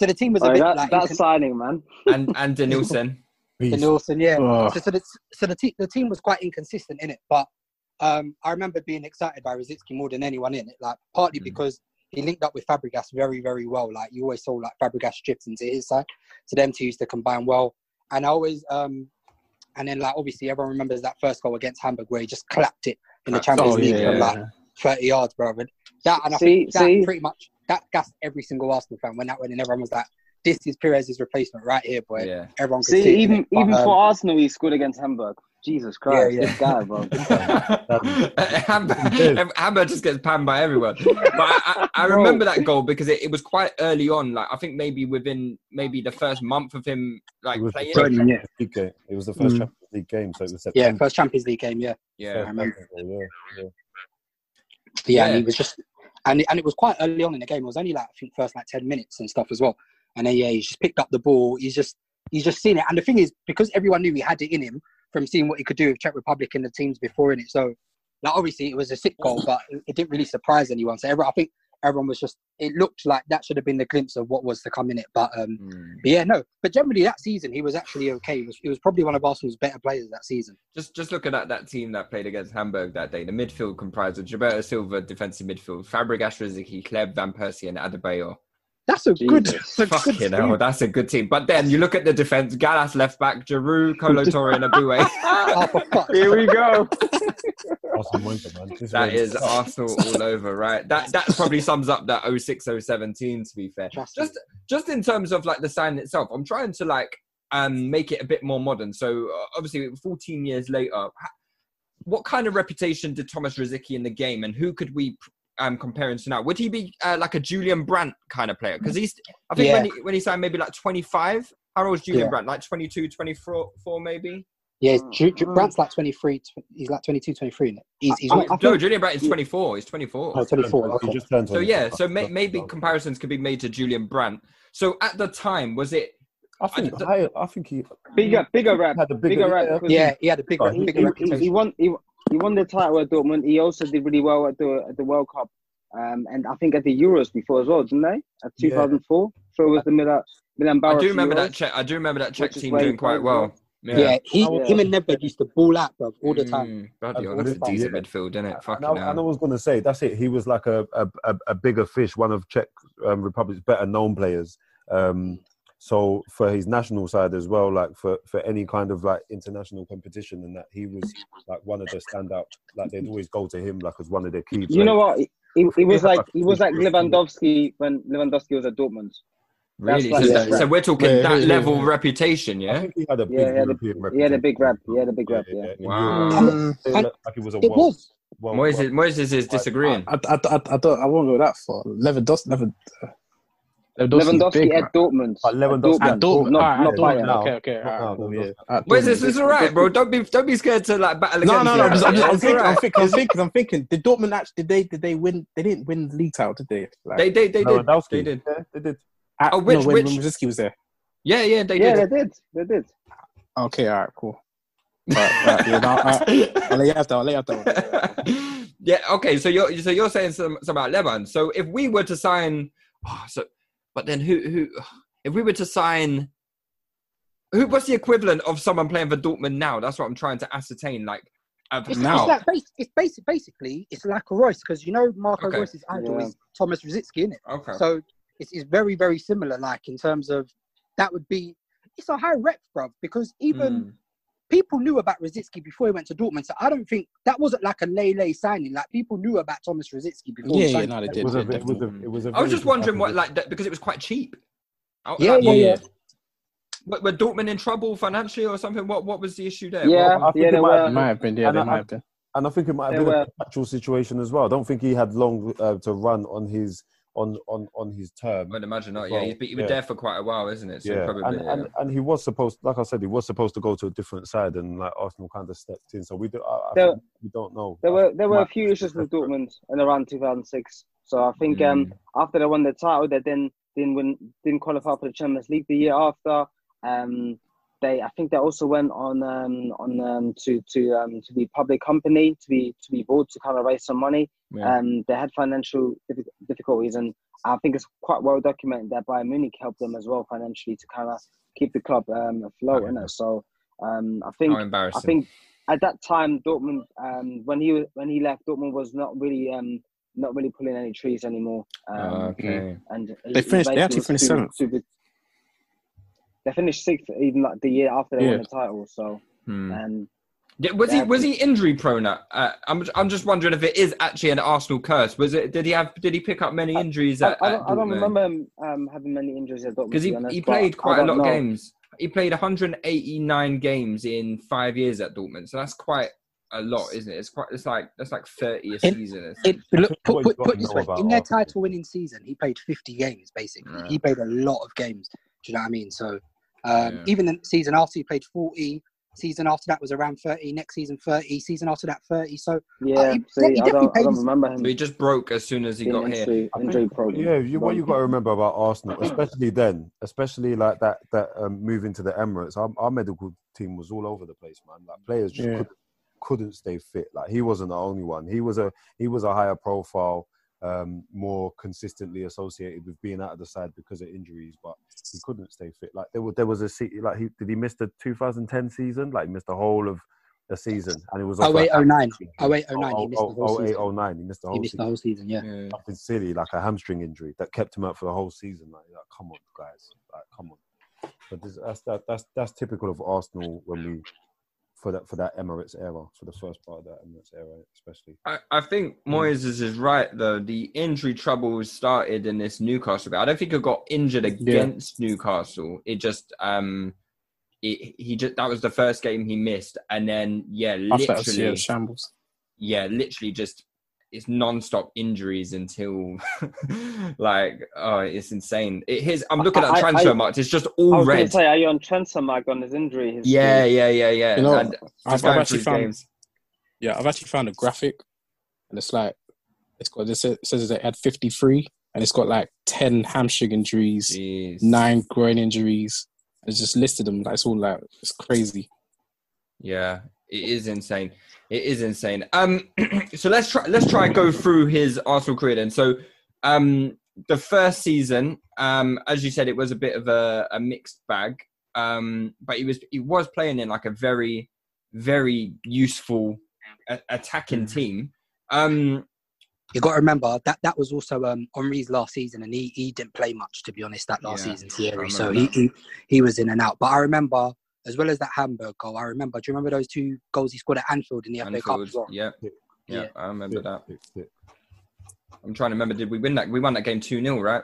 Speaker 5: So the team was a
Speaker 7: Oh,
Speaker 5: bit
Speaker 7: that,
Speaker 5: like
Speaker 7: that
Speaker 5: incon-
Speaker 7: signing, man.
Speaker 3: and and <laughs> Denilson.
Speaker 5: the
Speaker 4: Beast.
Speaker 5: Nielsen, yeah.
Speaker 6: Oh.
Speaker 5: So, so the so the, te- the team was quite inconsistent in it, but um, I remember being excited by Rosicky more than anyone in it. Like partly
Speaker 3: Mm.
Speaker 5: because he linked up with Fabregas very very well. Like you always saw like Fabregas strips into his side, so them two used to combine well. And I always um, and then like obviously everyone remembers that first goal against Hamburg where he just clapped it in the Champions
Speaker 6: Oh,
Speaker 5: League
Speaker 6: yeah.
Speaker 5: from like 30 yards, bro. And that and I
Speaker 7: See-
Speaker 5: think that
Speaker 7: see?
Speaker 5: pretty much that gassed every single Arsenal fan when that went and everyone was like, "This is Perez's replacement right here, boy."
Speaker 3: Yeah.
Speaker 5: Everyone could
Speaker 7: See,
Speaker 5: see it,
Speaker 7: even?
Speaker 5: But,
Speaker 7: even
Speaker 5: um,
Speaker 7: for Arsenal, he scored against Hamburg. Jesus Christ,
Speaker 5: yeah. <laughs>
Speaker 7: this guy, bro.
Speaker 3: Hamburg, Hamburg just gets panned by everyone. But I, I, I remember that goal because it, it was quite early on. Like I think maybe within maybe the first month of him like
Speaker 4: It was the
Speaker 3: playing.
Speaker 4: first
Speaker 5: Yeah.
Speaker 4: Champions League game. It was the first
Speaker 5: Mm.
Speaker 4: Champions League game, so it was
Speaker 5: yeah, first Champions League game, yeah.
Speaker 3: Yeah.
Speaker 4: First
Speaker 5: I remember.
Speaker 4: Champions yeah, yeah.
Speaker 5: Yeah, and he was just, and it, and it was quite early on in the game. It was only like I think first like ten minutes and stuff as well. And then yeah, he's just picked up the ball. He's just he's just seen it. And the thing is, because everyone knew he had it in him from seeing what he could do with Czech Republic in the teams before in it. So like obviously it was a sick goal, but it, it didn't really surprise anyone. So everyone, I think everyone was just it looked like that should have been the glimpse of what was to come in it. But um,
Speaker 3: Mm.
Speaker 5: but yeah, no. But generally that season he was actually okay. He was, he was probably one of Arsenal's better players that season.
Speaker 3: Just just looking at that team that played against Hamburg that day. The midfield comprised of Gilberto Silva, defensive midfield, Fabregas, Rosicky, Hleb, Van Persie, and Adebayor.
Speaker 5: That's a good, that's a good
Speaker 3: Fucking hell,
Speaker 5: team.
Speaker 3: that's a good team. But then you look at the defense: Gallas left back, Djourou, Kolo Touré, and Eboué.
Speaker 5: Oh, <laughs>
Speaker 7: Here we go.
Speaker 4: Arsene Wenger, man. This
Speaker 3: That
Speaker 4: Wenger-
Speaker 3: is Arsenal all over, right? That that probably sums up that 06 07 team, to be fair.
Speaker 5: Trust me.
Speaker 3: Just just in terms of like the sign itself, I'm trying to like um make it a bit more modern. So uh, obviously 14 years later, ha- what kind of reputation did Thomas Rosicky in the game and who could we um, comparing to now, would he be uh, like a Julian Brandt kind of player? Because he's, I think
Speaker 5: Yeah.
Speaker 3: when he when he signed maybe like 25. How old is Julian
Speaker 5: Yeah.
Speaker 3: Brandt? Like 22, 24 four maybe.
Speaker 5: Yeah, Ju- Ju- Brandt's like 23. tw- He's like 22, 23. Isn't? He's, he's
Speaker 3: Oh,
Speaker 5: not,
Speaker 3: no, Julian Brandt is 24. He's 24.
Speaker 5: oh, 24.
Speaker 4: He just turned
Speaker 3: So yeah, so may, maybe comparisons could be made to Julian Brandt. So at the time, was it?
Speaker 4: I think
Speaker 3: I-
Speaker 4: I, I think he
Speaker 7: Bigger, bigger rap,
Speaker 4: had a bigger,
Speaker 7: bigger rap.
Speaker 4: yeah.
Speaker 5: he had a big,
Speaker 4: Oh,
Speaker 5: rep-
Speaker 4: he-
Speaker 5: big
Speaker 7: he, he, he won he, he won the title at Dortmund. He also did really well at the at the World Cup, um, and I think at the Euros before as well, didn't they? At
Speaker 4: Yeah.
Speaker 7: 2004, so it was the Milan Milan
Speaker 3: I do remember
Speaker 7: Euros.
Speaker 3: that. Czech, I do remember that Czech team doing quite
Speaker 7: played
Speaker 3: well.
Speaker 5: Yeah, he,
Speaker 7: Yeah.
Speaker 5: him and Nedved used to ball out, bro, all the time.
Speaker 3: Mm, bloody hell,
Speaker 4: All
Speaker 3: that's
Speaker 4: the
Speaker 3: a
Speaker 4: time,
Speaker 3: decent
Speaker 4: yeah.
Speaker 3: midfield, isn't it?
Speaker 4: And
Speaker 3: Fucking
Speaker 4: I, and I was going to say that's it. He was like a a, a, a bigger fish, one of Czech um, Republic's better known players. Um, so for his national side as well, like for, for any kind of like international competition, and that he was like one of the standout. Like they'd always go to him like as one of their key.
Speaker 7: You know what? He, he was like
Speaker 4: like,
Speaker 7: he was like
Speaker 4: he was-
Speaker 7: Lewandowski when Lewandowski was at Dortmund.
Speaker 3: Really?
Speaker 7: That's
Speaker 3: So,
Speaker 7: like-
Speaker 3: that- so we're talking
Speaker 6: Yeah,
Speaker 3: that
Speaker 6: yeah,
Speaker 3: level
Speaker 6: yeah.
Speaker 3: reputation,
Speaker 4: I
Speaker 3: yeah?
Speaker 4: think he had a big
Speaker 7: Yeah, he had a-
Speaker 4: European
Speaker 7: he had a big rap. He had a big rap. Yeah.
Speaker 4: in
Speaker 3: Wow.
Speaker 4: Europe.
Speaker 6: Mm,
Speaker 5: And
Speaker 4: like he was a
Speaker 5: It
Speaker 4: world-
Speaker 5: was.
Speaker 4: world-
Speaker 3: Moises,
Speaker 4: world-
Speaker 3: Moises is disagreeing.
Speaker 6: I, I, I, I don't. I won't go that far. Lewandowski. Levan,
Speaker 7: Lewandowski
Speaker 6: big,
Speaker 7: at
Speaker 6: man.
Speaker 7: Dortmund.
Speaker 4: But Lewandowski
Speaker 7: At
Speaker 6: At Dortmund.
Speaker 7: not,
Speaker 6: Alright,
Speaker 7: not
Speaker 6: at
Speaker 7: Bayern.
Speaker 6: Dortmund. Okay, okay.
Speaker 4: Not
Speaker 6: alright,
Speaker 4: now,
Speaker 6: cool,
Speaker 4: no,
Speaker 6: yeah.
Speaker 4: no.
Speaker 6: At
Speaker 3: Moises,
Speaker 6: Dortmund.
Speaker 3: it's all right, bro. <laughs> Don't be don't be scared to like battle
Speaker 6: No,
Speaker 3: against
Speaker 6: no, no.
Speaker 3: me.
Speaker 6: I'm, just, I'm, just, I'm thinking. I'm thinking. I'm thinking. I'm thinking. Did Dortmund actually? Did they? Did they win? They didn't win the league title, did they? Like,
Speaker 3: They they they did.
Speaker 4: Lewandowski.
Speaker 3: They did.
Speaker 4: Yeah, they did.
Speaker 6: Oh, at,
Speaker 3: Oh, which-
Speaker 6: no, when,
Speaker 3: which-
Speaker 6: when Brzezinski was there.
Speaker 3: Yeah, yeah, they did.
Speaker 7: Yeah,
Speaker 3: did.
Speaker 7: they did. They did.
Speaker 6: Okay, all right, cool. All right, all right, yeah, no, all right. <laughs> I'll lay you out that. I'll lay you out that one. <laughs>
Speaker 3: yeah. Okay. So you're so you're saying some, some about Lebanon. So if we were to sign, oh, so but then who who if we were to sign, who what's the equivalent of someone playing for Dortmund now? That's what I'm trying to ascertain. Like of
Speaker 5: It's,
Speaker 3: now.
Speaker 5: it's like it's basic, basically it's like a Reus because you know Marco
Speaker 3: Okay.
Speaker 5: Reus's idol
Speaker 7: Yeah.
Speaker 5: is Thomas Rosicky, it?
Speaker 3: okay.
Speaker 5: So it's, it's very very similar. Like in terms of that would be it's a high rep, bro. Because even
Speaker 3: Mm.
Speaker 5: People knew about Rosicky before he went to Dortmund. So I don't think that wasn't like a lay lay signing. Like people knew about Thomas Rosicky before.
Speaker 6: Yeah,
Speaker 5: he
Speaker 6: yeah, no, they did.
Speaker 4: It was a, it was a, it was a
Speaker 3: I was just wondering what like that because it was quite cheap. I-
Speaker 5: Yeah,
Speaker 3: like,
Speaker 5: yeah, yeah.
Speaker 3: Were, were Dortmund in trouble financially or something? What what was the issue there?
Speaker 7: Yeah,
Speaker 3: What-
Speaker 4: I think
Speaker 7: yeah,
Speaker 4: it
Speaker 7: they
Speaker 4: might
Speaker 7: were.
Speaker 4: have
Speaker 6: might have been. Yeah,
Speaker 4: And
Speaker 6: they
Speaker 4: I-
Speaker 6: might have been.
Speaker 4: And I think it might have
Speaker 7: They
Speaker 4: been
Speaker 7: were-
Speaker 4: a contractual situation as well. I don't think he had long uh, to run on his on on on his term.
Speaker 3: I'd imagine not.
Speaker 4: as
Speaker 3: Yeah, he's been, he was
Speaker 4: Yeah.
Speaker 3: there for quite a while, isn't it? So
Speaker 4: yeah,
Speaker 3: probably.
Speaker 4: and,
Speaker 3: yeah.
Speaker 4: and and he was supposed, like I said, he was supposed to go to a different side, and like Arsenal kind of stepped in. So we do, I, I
Speaker 7: There-
Speaker 4: think we don't know.
Speaker 7: There were there were a few issues with Dortmund in around 2006. So I think
Speaker 3: Mm.
Speaker 7: um after they won the title, they then didn't win, didn't qualify for the Champions League the year after. Um, they I think they also went on um on um to to um to be public company to be to be bought to kind of raise some money.
Speaker 3: Yeah.
Speaker 7: Um, they had financial difficulties, and I think it's quite well documented that Bayern Munich helped them as well financially to kind of keep the club um afloat.
Speaker 4: Okay.
Speaker 7: innit? So um I think
Speaker 3: How embarrassing.
Speaker 7: I think at that time Dortmund, um, when he when he left, Dortmund was not really um, not really pulling any trees anymore. Um,
Speaker 3: Oh, okay.
Speaker 7: and
Speaker 6: They finished- they actually finished seventh.
Speaker 7: Super- They finished sixth, even like the year after they
Speaker 6: Yeah.
Speaker 7: won the title. So,
Speaker 3: Hmm.
Speaker 7: um,
Speaker 3: Yeah, was he was he injury prone? At, uh, I'm I'm just wondering if it is actually an Arsenal curse. Was it? Did he have? Did he pick up many injuries
Speaker 7: I,
Speaker 3: at?
Speaker 7: I, don't, I don't remember him um, having many injuries at Dortmund
Speaker 3: because he,
Speaker 7: be honest,
Speaker 3: he played quite a
Speaker 7: don't
Speaker 3: lot of games. He played 189 games in five years at Dortmund, so that's quite a lot, isn't it? It's quite. It's like that's like 30 a
Speaker 5: It-
Speaker 3: season. It's-
Speaker 5: It, look, put, put, put this way, in their
Speaker 4: Arsenal.
Speaker 5: title-winning season, he played 50 games. Basically,
Speaker 3: Yeah.
Speaker 5: he played a lot of games. Do you know what I mean? So, um,
Speaker 3: Yeah.
Speaker 5: even the season after, he played 40. Season after that was around 30. Next season, 30. Season after that, 30. So,
Speaker 7: Yeah,
Speaker 5: he-
Speaker 7: see,
Speaker 5: he
Speaker 7: I don't, I don't remember him
Speaker 3: so he just broke as soon as he
Speaker 7: being
Speaker 3: got here.
Speaker 7: injury,
Speaker 4: I
Speaker 7: injury
Speaker 4: think- Yeah, you, what you've got to remember about Arsenal, <clears throat> especially then, especially like that that um, move into the Emirates, our, our medical team was all over the place, man. Like players just
Speaker 6: Yeah.
Speaker 4: couldn't, couldn't stay fit. Like he wasn't the only one. He was a he was a higher profile, um, more consistently associated with being out of the side because of injuries, but he couldn't stay fit. Like there was there was a se- like he did he miss the 2010 season? Like he missed the whole of the season, and it was off, like,
Speaker 5: 08, 09.
Speaker 4: hamstring.
Speaker 5: 08, 09, he missed the whole season.
Speaker 4: 09, he missed the whole
Speaker 5: He missed
Speaker 4: season
Speaker 5: the whole season. Yeah.
Speaker 3: Yeah.
Speaker 4: something silly like a hamstring injury that kept him out for the whole season. Like, like come on, guys, like come on. But this, that's that, that's that's typical of Arsenal when we for that for that Emirates era, for the first part of that Emirates era, especially.
Speaker 3: I, I think Moises is, is right though. The injury troubles started in this Newcastle game. I don't think he got injured against Newcastle. It just um, it, he just that was the first game he missed, and then yeah,
Speaker 6: After that was
Speaker 3: literally,
Speaker 6: yeah, shambles.
Speaker 3: yeah, literally just it's non-stop injuries until <laughs> like oh it's insane it, his i'm looking at
Speaker 7: I- I-
Speaker 3: transfer
Speaker 7: I-
Speaker 3: marks it's just
Speaker 7: I
Speaker 3: all
Speaker 7: was
Speaker 3: red
Speaker 7: say, are you on Transfermarkt on his injury? history?
Speaker 3: yeah yeah yeah yeah
Speaker 6: You know,
Speaker 3: And
Speaker 6: I've, I've actually found
Speaker 3: games.
Speaker 6: yeah, I've actually found a graphic, and it's like it's got it says, it says they had 53, and it's got like 10 hamstring injuries,
Speaker 3: Jeez.
Speaker 6: nine groin injuries. It's just listed them. Like, it's all like it's crazy.
Speaker 3: Yeah, it is insane. It is insane. Um, <clears throat> so let's try. Let's try and go through his Arsenal career then. So, um, the first season, um, as you said, it was a bit of a, a mixed bag. Um, but he was he was playing in like a very, very useful a- attacking team. Um,
Speaker 5: You got to remember that that was also um, Henry's last season, and he, he didn't play much to be honest that last
Speaker 3: Yeah,
Speaker 5: season, Thierry. So he, he he was in and out. But I remember as well as that Hamburg goal. I remember. Do you remember those two goals he scored at Anfield in the FA Cup well?
Speaker 3: yeah, yeah,
Speaker 5: Yeah.
Speaker 3: I remember that.
Speaker 4: Tick, tick.
Speaker 3: I'm trying to remember. Did we win that? We won that game two 0 right?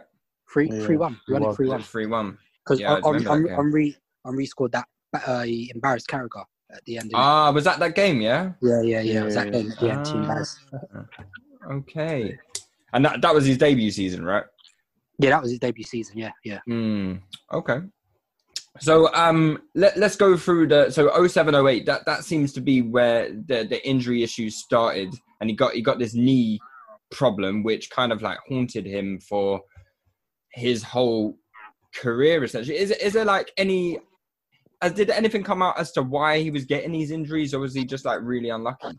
Speaker 5: Three
Speaker 4: Yeah,
Speaker 5: three one. We won it
Speaker 4: 3-1.
Speaker 5: three one
Speaker 3: Three one.
Speaker 5: because
Speaker 3: Yeah, I remember that game.
Speaker 5: Henry Henry scored that. Uh, he embarrassed Carragher at the end. didn't he?
Speaker 3: Ah, was that that game? Yeah.
Speaker 5: yeah, yeah, yeah. It was that game at the end. He
Speaker 3: Ah.
Speaker 5: embarrassed. <laughs>
Speaker 3: Okay. And that that was his debut season, right?
Speaker 5: Yeah, that was his debut season. Yeah, yeah.
Speaker 3: Hmm. Okay. So um, let, let's go through the so 0708, That that seems to be where the the injury issues started, and he got he got this knee problem, which kind of like haunted him for his whole career. Essentially, is is there like any? As did anything come out as to why he was getting these injuries, or was he just like really unlucky?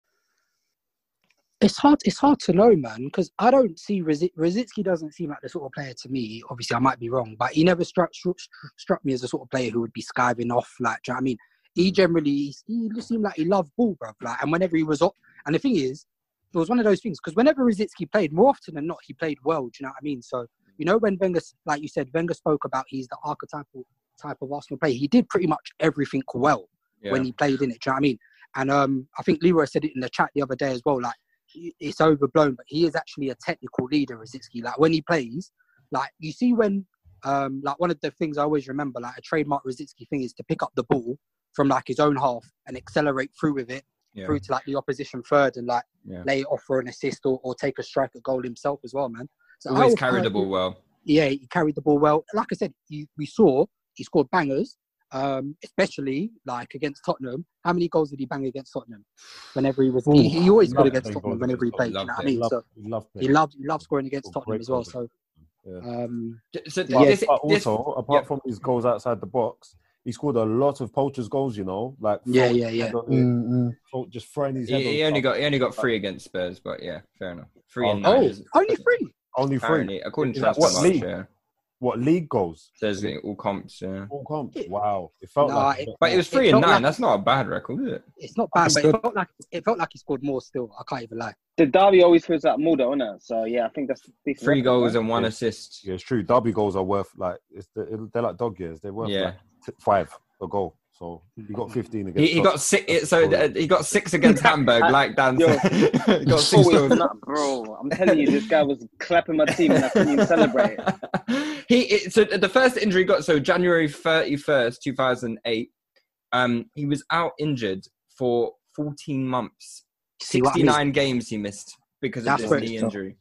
Speaker 5: It's hard. It's hard to know, man, because I don't see Rosicky. Rosicky doesn't seem like the sort of player to me. Obviously, I might be wrong, but he never struck struck, struck me as the sort of player who would be skiving off. Like, do you know what I mean? He generally he just seemed like he loved ball, bruv. Like, and whenever he was up, and the thing is, it was one of those things because whenever Rosicky played, more often than not, he played well. Do you know what I mean? So you know when Wenger, like you said, Wenger spoke about he's the archetypal type of Arsenal player. He did pretty much everything well
Speaker 3: Yeah.
Speaker 5: when he played in it. Do you know what I mean? And um, I think Leroy said it in the chat the other day as well. Like it's overblown, but he is actually a technical leader, Rosicky. Like when he plays, like you see when um like one of the things I always remember, like a trademark Rosicky thing is to pick up the ball from like his own half and accelerate through with it
Speaker 3: yeah.
Speaker 5: through to like the opposition third and like
Speaker 3: Yeah.
Speaker 5: lay it off for an assist or, or take a strike at goal himself as well, man. So
Speaker 3: Always carried the ball well.
Speaker 5: yeah, he carried the ball well. Like I said, he, we saw he scored bangers, um, especially like against Tottenham. How many goals did he bang against Tottenham? Whenever he was, he, he always
Speaker 4: got
Speaker 5: against Tottenham whenever he
Speaker 4: against
Speaker 5: played. You know what I mean?
Speaker 4: He loved,
Speaker 5: So
Speaker 4: he loved
Speaker 5: he loved he loved scoring against
Speaker 4: Scored
Speaker 5: Tottenham as well. So
Speaker 4: Yeah.
Speaker 5: um,
Speaker 3: So
Speaker 5: Yeah.
Speaker 3: this,
Speaker 4: But
Speaker 3: this,
Speaker 4: also, apart
Speaker 3: yeah.
Speaker 4: from his goals outside the box, he scored a lot of poachers' goals. You know, like
Speaker 5: Yeah,
Speaker 4: throwing
Speaker 5: yeah, yeah.
Speaker 4: throw- just throwing his head.
Speaker 3: he,
Speaker 4: on
Speaker 3: he only
Speaker 4: stuff.
Speaker 3: got he only got three against Spurs, but yeah, fair enough. Three and
Speaker 4: Oh,
Speaker 3: nine.
Speaker 5: oh, only three.
Speaker 4: only three.
Speaker 3: Apparently, according to
Speaker 4: Is that what
Speaker 3: March,
Speaker 4: league?
Speaker 3: yeah,
Speaker 4: What league goals?
Speaker 3: says it all comps. Yeah,
Speaker 4: All comps. Wow, it felt
Speaker 5: Nah,
Speaker 4: like.
Speaker 5: it-
Speaker 3: but it was
Speaker 5: It
Speaker 3: three and nine.
Speaker 5: like-
Speaker 3: That's not a bad record, is it?
Speaker 5: It's not bad,
Speaker 6: That's
Speaker 5: but
Speaker 6: good.
Speaker 5: it felt like it felt like he scored more. Still, I can't even lie.
Speaker 7: The derby always feels like more, though, innit? So yeah, I think that's decent
Speaker 3: Three
Speaker 7: record,
Speaker 3: goals
Speaker 7: man.
Speaker 3: and one
Speaker 4: Yeah.
Speaker 3: assist.
Speaker 4: Yeah, it's true. Derby goals are worth like it's the, they're like dog years. They're worth
Speaker 3: Yeah.
Speaker 4: like t- five a goal. So he got fifteen against.
Speaker 3: He, he got
Speaker 4: Tottenham.
Speaker 3: six. So uh, he got six against Hamburg, <laughs> like Dan
Speaker 7: Yo,
Speaker 3: he got six
Speaker 7: it's
Speaker 3: goals.
Speaker 7: not, bro. I'm telling you, this guy was clapping my team and I couldn't even celebrate. <laughs>
Speaker 3: he so the first injury he got so January thirty first, two thousand eight. Um, he was out injured for fourteen months.
Speaker 5: See what I mean?
Speaker 3: games he missed because of
Speaker 5: That's
Speaker 3: this
Speaker 5: where
Speaker 3: knee
Speaker 5: it's
Speaker 3: injury.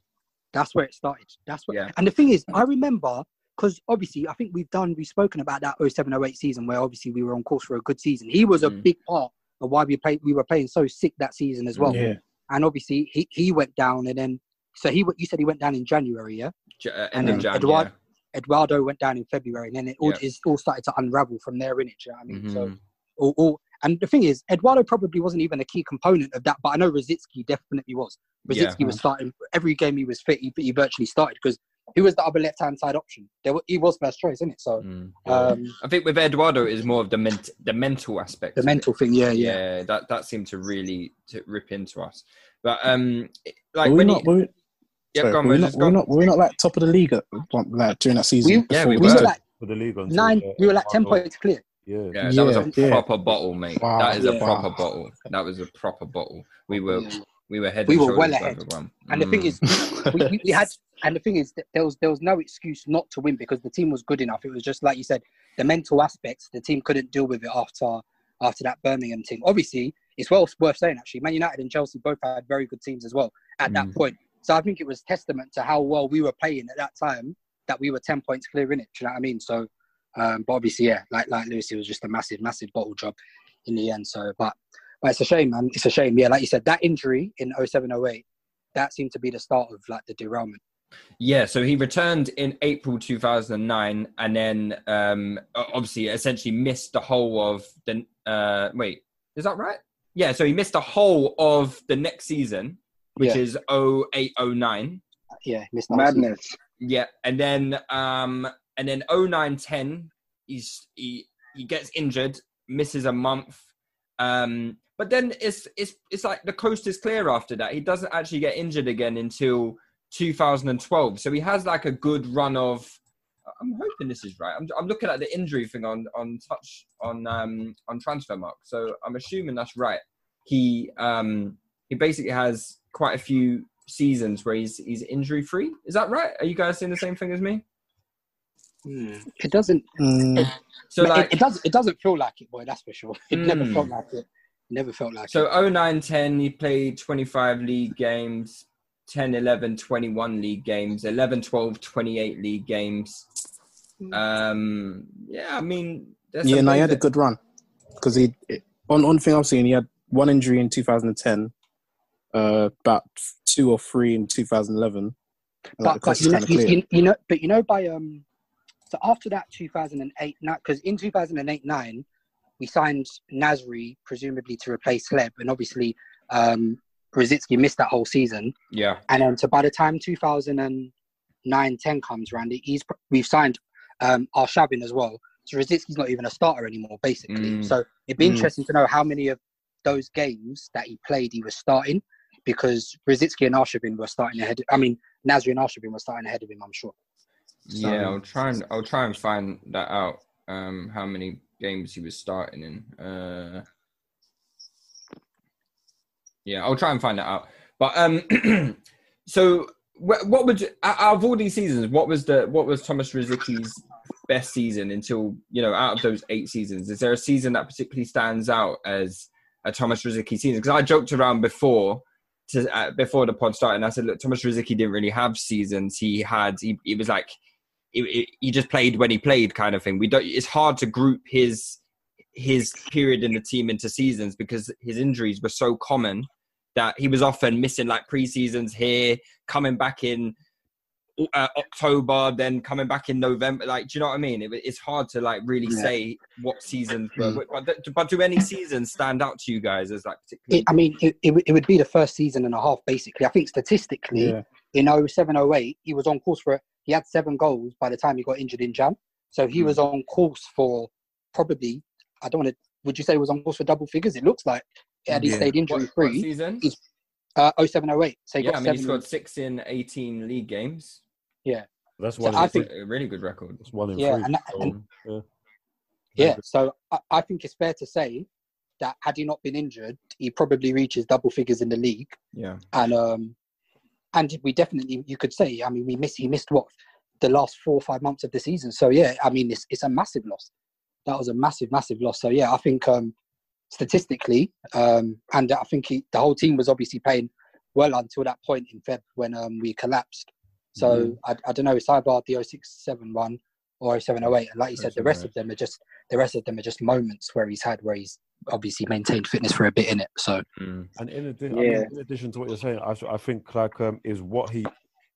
Speaker 5: That's where it started. That's what.
Speaker 3: Yeah.
Speaker 5: And the thing is, I remember because obviously I think we've done we've spoken about that 0708 season where obviously we were on course for a good season. He was a
Speaker 3: Mm.
Speaker 5: big part of why we played. We were playing so sick that season as well.
Speaker 6: Yeah.
Speaker 5: And obviously he, he went down and then so he you said he went down in January, yeah.
Speaker 3: J- uh,
Speaker 5: And
Speaker 3: end of
Speaker 5: then
Speaker 3: Jan,
Speaker 5: Eduard-
Speaker 3: yeah.
Speaker 5: Eduardo went down in February, and then it all
Speaker 3: Yeah.
Speaker 5: it's all started to unravel from there. In it, you know what I mean? So
Speaker 3: Mhm.
Speaker 5: all, all and the thing is, Eduardo probably wasn't even a key component of that, but I know Rosicky definitely was.
Speaker 3: Yeah.
Speaker 5: Was starting every game he was fit. He, he virtually started because he was the other left hand side option. There were, he was first choice, isn't it? So
Speaker 3: Mm.
Speaker 5: um,
Speaker 3: I think with Eduardo it is more of the ment- the mental aspect.
Speaker 5: the mental thing, yeah, yeah.
Speaker 3: yeah, that that seemed to really to rip into us. But um, like
Speaker 6: Were we
Speaker 3: when
Speaker 6: not,
Speaker 3: he,
Speaker 6: were we,
Speaker 3: yeah,
Speaker 6: sorry,
Speaker 3: go on,
Speaker 6: we're, not,
Speaker 3: go
Speaker 6: we
Speaker 3: on.
Speaker 6: not, were we not like top of the league at, like, during that season?
Speaker 5: We,
Speaker 3: Yeah, we
Speaker 5: we
Speaker 3: were.
Speaker 5: were like
Speaker 4: for the league until,
Speaker 5: nine.
Speaker 4: uh,
Speaker 5: We were like ten
Speaker 4: Arsenal-
Speaker 5: points clear.
Speaker 4: Yeah.
Speaker 3: Yeah, that was a
Speaker 6: Yeah, yeah.
Speaker 3: proper bottle, mate.
Speaker 6: Wow.
Speaker 3: That is a
Speaker 5: Yeah.
Speaker 3: proper bottle. That was a proper bottle. We were
Speaker 5: Yeah.
Speaker 3: we were head
Speaker 5: We were well ahead.
Speaker 3: everyone.
Speaker 5: And the thing
Speaker 3: Mm.
Speaker 5: is, we, we, we had, and the thing is, that there was there was no excuse not to win because the team was good enough. It was just like you said, the mental aspects. The team couldn't deal with it after after that Birmingham team. Obviously, it's well worth saying actually. Man United and Chelsea both had very good teams as well at that
Speaker 3: Mm.
Speaker 5: point. So I think it was testament to how well we were playing at that time that we were ten points clear in it. Do you know what I mean? So, um, but obviously, yeah, like like Lewis, it was just a massive, massive bottle job in the end. So, but but it's a shame, man. It's a shame. Yeah, like you said, that injury in 07, 08, that seemed to be the start of like the derailment.
Speaker 3: Yeah, so he returned in April 2009 and then um obviously essentially missed the whole of the uh wait, is that right? Yeah, so he missed the whole of the next season, which
Speaker 5: Yeah.
Speaker 3: is 0809.
Speaker 5: Yeah, missed the season.
Speaker 7: Madness.
Speaker 3: Yeah, and then um and then 0910 he's he he gets injured, misses a month. Um but then it's it's it's like the coast is clear after that. He doesn't actually get injured again until 2012. So he has like a good run of I'm hoping this is right. I'm, I'm looking at the injury thing on on touch on um on Transfermarkt. So I'm assuming that's right. He um he basically has quite a few seasons where he's he's injury free. Is that right? Are you guys seeing the same thing as me?
Speaker 5: Hmm. It doesn't.
Speaker 6: Mm,
Speaker 3: So
Speaker 5: it,
Speaker 3: like
Speaker 5: it does. It doesn't feel like it, boy. That's for sure. It never
Speaker 3: Mm.
Speaker 5: felt like it. Never felt like
Speaker 3: So
Speaker 5: it.
Speaker 3: 09 10, he played 25 league games, 10 11, 21 league games, 11 12, 28 league games. Um, yeah, I mean,
Speaker 6: yeah,
Speaker 3: some
Speaker 6: no, he
Speaker 3: days
Speaker 6: had a good run because he on one thing I've seen he had one injury in 2010, uh, about two or three in 2011. and, like, the
Speaker 5: but, but you, know, you, you, you know, but you know, by um, so after that 2008, because in 2008 nine, we signed Nasri presumably to replace Hleb, and obviously um, Rosicky missed that whole season.
Speaker 3: Yeah,
Speaker 5: And then, so by the time 2009 10 comes around, he's we've signed um, Arshavin as well. So Rosicky's not even a starter anymore, basically.
Speaker 3: Mm.
Speaker 5: So it'd be
Speaker 6: Mm.
Speaker 5: interesting to know how many of those games that he played he was starting, because Rosicky and Arshavin were starting ahead. I mean, Nasri and Arshavin were starting ahead of him. I'm sure. So-
Speaker 3: yeah. I'll try and I'll try and find that out. Um, how many games he was starting in? Uh, yeah, I'll try and find that out. But um, <clears throat> so what would you, out of all these seasons, what was the what was Thomas Rosicky's best season until you know out of those eight seasons? Is there a season that particularly stands out as a Thomas Rosicky season? Because I joked around before. To, uh, before the pod started, and I said, "Look, Thomas Rosicky didn't really have seasons. He had, he, he was like, he, just played when he played, kind of thing. We don't. It's hard to group his his period in the team into seasons because his injuries were so common that he was often missing like pre-seasons here, coming back in uh, October, then coming back in November. Like, do you know what I mean? It, it's hard to like really
Speaker 5: Yeah.
Speaker 3: say what season. were.
Speaker 5: Mm.
Speaker 3: But, but do any seasons stand out to you guys as like particularly?
Speaker 5: It, I mean, it, it, would- it would be the first season and a half, basically. I think statistically,
Speaker 6: Yeah.
Speaker 5: in 07, 08, he was on course for he had seven goals by the time he got injured in Jan. So he
Speaker 3: Hmm.
Speaker 5: was on course for probably I don't want to. Would you say he was on course for double figures? It looks like had he
Speaker 4: Yeah.
Speaker 5: stayed injury
Speaker 3: what, what
Speaker 5: free.
Speaker 3: season?
Speaker 5: he's- Uh, 07, 08. So he
Speaker 3: yeah,
Speaker 5: got
Speaker 3: I mean, he
Speaker 5: seven.
Speaker 3: scored six in 18 league games.
Speaker 4: That's
Speaker 5: So
Speaker 4: one.
Speaker 5: I think-
Speaker 3: a really good record.
Speaker 4: That's one in
Speaker 5: Yeah,
Speaker 4: three.
Speaker 5: and-
Speaker 4: so,
Speaker 5: and-
Speaker 4: yeah.
Speaker 5: yeah. So I, I think it's fair to say that had he not been injured, he probably reaches double figures in the league.
Speaker 3: Yeah.
Speaker 5: and um and we definitely you could say i mean we missed he missed what the last four or five months of the season so yeah i mean it's, it's a massive loss that was a massive massive loss so yeah i think um statistically um and i think he, the whole team was obviously playing well until that point in feb when um we collapsed so I, I don't know it's either the 0671 or 0708 and like you said the rest of them are just the rest of them are just moments where he's had where he's obviously maintained fitness for a bit in it so
Speaker 3: Mm.
Speaker 4: And in addition,
Speaker 7: Yeah.
Speaker 4: in addition to what you're saying, I, I think like um, is what he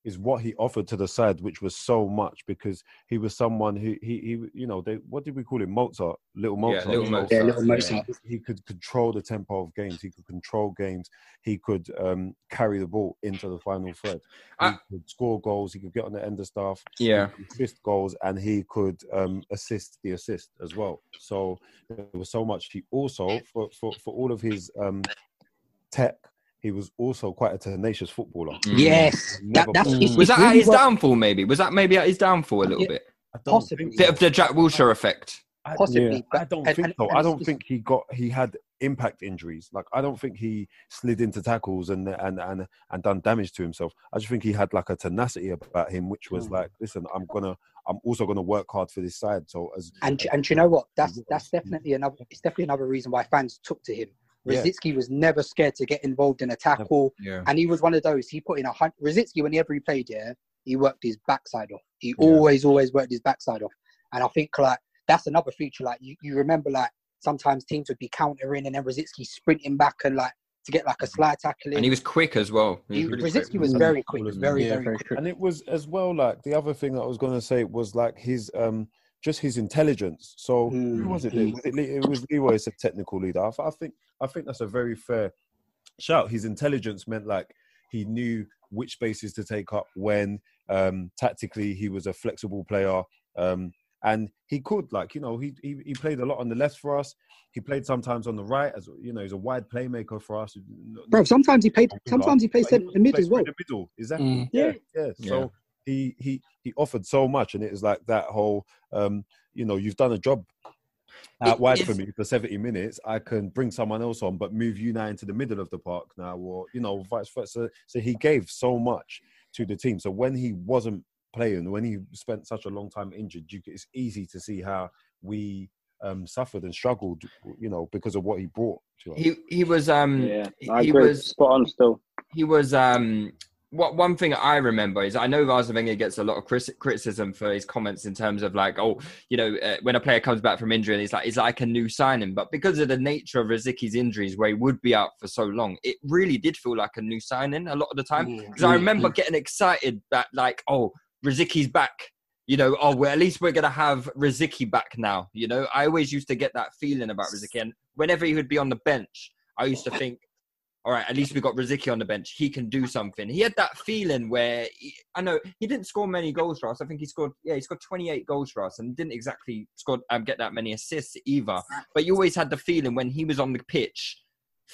Speaker 4: is what he offered to the side, which was so much because he was someone who he, he you know they what did we call him Mozart, little Mozart,
Speaker 3: little Mozart.
Speaker 5: yeah little
Speaker 3: Yeah.
Speaker 5: Mozart.
Speaker 4: he could control the tempo of games. He could control games. He could um, carry the ball into the final third. He
Speaker 3: I-
Speaker 4: could score goals. He could get on the end of stuff.
Speaker 3: Yeah.
Speaker 4: he assist goals, and he could um, assist the assist as well. So there was so much. He also for for, for all of his um, tech, he was also quite a tenacious footballer.
Speaker 5: Yes, that,
Speaker 4: never
Speaker 5: that's
Speaker 4: put-
Speaker 3: Was
Speaker 5: it's
Speaker 3: that at his
Speaker 5: well-
Speaker 3: downfall? Maybe was that maybe at his downfall a little
Speaker 5: Yeah.
Speaker 3: bit.
Speaker 4: I don't
Speaker 5: Possibly.
Speaker 4: think
Speaker 3: Bit of the Jack Wilshere effect.
Speaker 4: I-
Speaker 5: Possibly,
Speaker 4: I
Speaker 5: but-
Speaker 4: don't
Speaker 5: and-
Speaker 4: think
Speaker 5: and-
Speaker 4: so.
Speaker 5: and
Speaker 4: I don't
Speaker 5: just-
Speaker 4: think he got he had impact injuries. Like I don't think he slid into tackles and and and and done damage to himself. I just think he had like a tenacity about him, which was
Speaker 5: Mm.
Speaker 4: like, listen, I'm gonna, I'm also gonna work hard for this side. So as
Speaker 5: And and you know what? That's that's definitely another. It's definitely another reason why fans took to him.
Speaker 4: Yeah.
Speaker 5: Was never scared to get involved in a tackle,
Speaker 3: Yeah.
Speaker 5: and he was one of those. He put in a hundred. Rosicky, whenever he played, here, he worked his backside off. He
Speaker 4: Yeah.
Speaker 5: always, always worked his backside off. And I think like that's another feature. Like you, you remember like sometimes teams would be countering and then Rosicky sprinting back and like to get like a slide tackle in.
Speaker 3: And he was quick as well. He
Speaker 5: He-
Speaker 3: was really quick.
Speaker 5: was very quick,
Speaker 4: Cool as
Speaker 5: very,
Speaker 6: yeah,
Speaker 5: very
Speaker 6: very
Speaker 5: quick.
Speaker 6: quick.
Speaker 4: and it was as well like the other thing that I was gonna say was like his um just his intelligence. So who
Speaker 5: Mm,
Speaker 4: was it?
Speaker 5: mm.
Speaker 4: Was it, Le- it was Leroy as a technical leader. I, I think I think that's a very fair shout. His intelligence meant like he knew which spaces to take up when um tactically he was a flexible player. Um and he could like you know he, he he played a lot on the left for us. He played sometimes on the right as you know he's a wide playmaker for us.
Speaker 5: Bro, sometimes he played. Sometimes he played
Speaker 4: in
Speaker 5: centre mid as well.
Speaker 4: through The middle, exactly.
Speaker 6: Mm.
Speaker 4: Yeah, yeah.
Speaker 3: Yeah.
Speaker 4: So he he he offered so much, and it was like that whole, um, you know, you've done a job out
Speaker 3: It
Speaker 4: wide for me for seventy minutes. I can bring someone else on, but move you now into the middle of the park now, or you know, vice versa. So he gave so much to the team. So when he wasn't playing, when he spent such a long time injured, you, it's easy to see how we um, suffered and struggled, you know, because of what he brought to us.
Speaker 3: He he was um
Speaker 7: Yeah,
Speaker 3: he
Speaker 7: I agree.
Speaker 3: was
Speaker 7: Spot on still.
Speaker 3: he was um what one thing I remember is I know Wenger gets a lot of criticism for his comments in terms of like oh you know uh, when a player comes back from injury and he's like it's like a new signing? But because of the nature of Rosicky's injuries where he would be out for so long it really did feel like a new signing a lot of the time.
Speaker 5: Mm,
Speaker 3: because I
Speaker 5: mm,
Speaker 3: remember
Speaker 5: mm.
Speaker 3: getting excited that like oh Rosicky's back you know oh well at least we're gonna have Rosicky back now you know? I always used to get that feeling about Rosicky and whenever he would be on the bench I used to think all right, at least we got Rosicky on the bench. He can do something. He had that feeling where he, I know he didn't score many goals for us. I think he scored, yeah, he scored 28 goals for us and didn't exactly score um, get that many assists either. But you always had the feeling when he was on the pitch,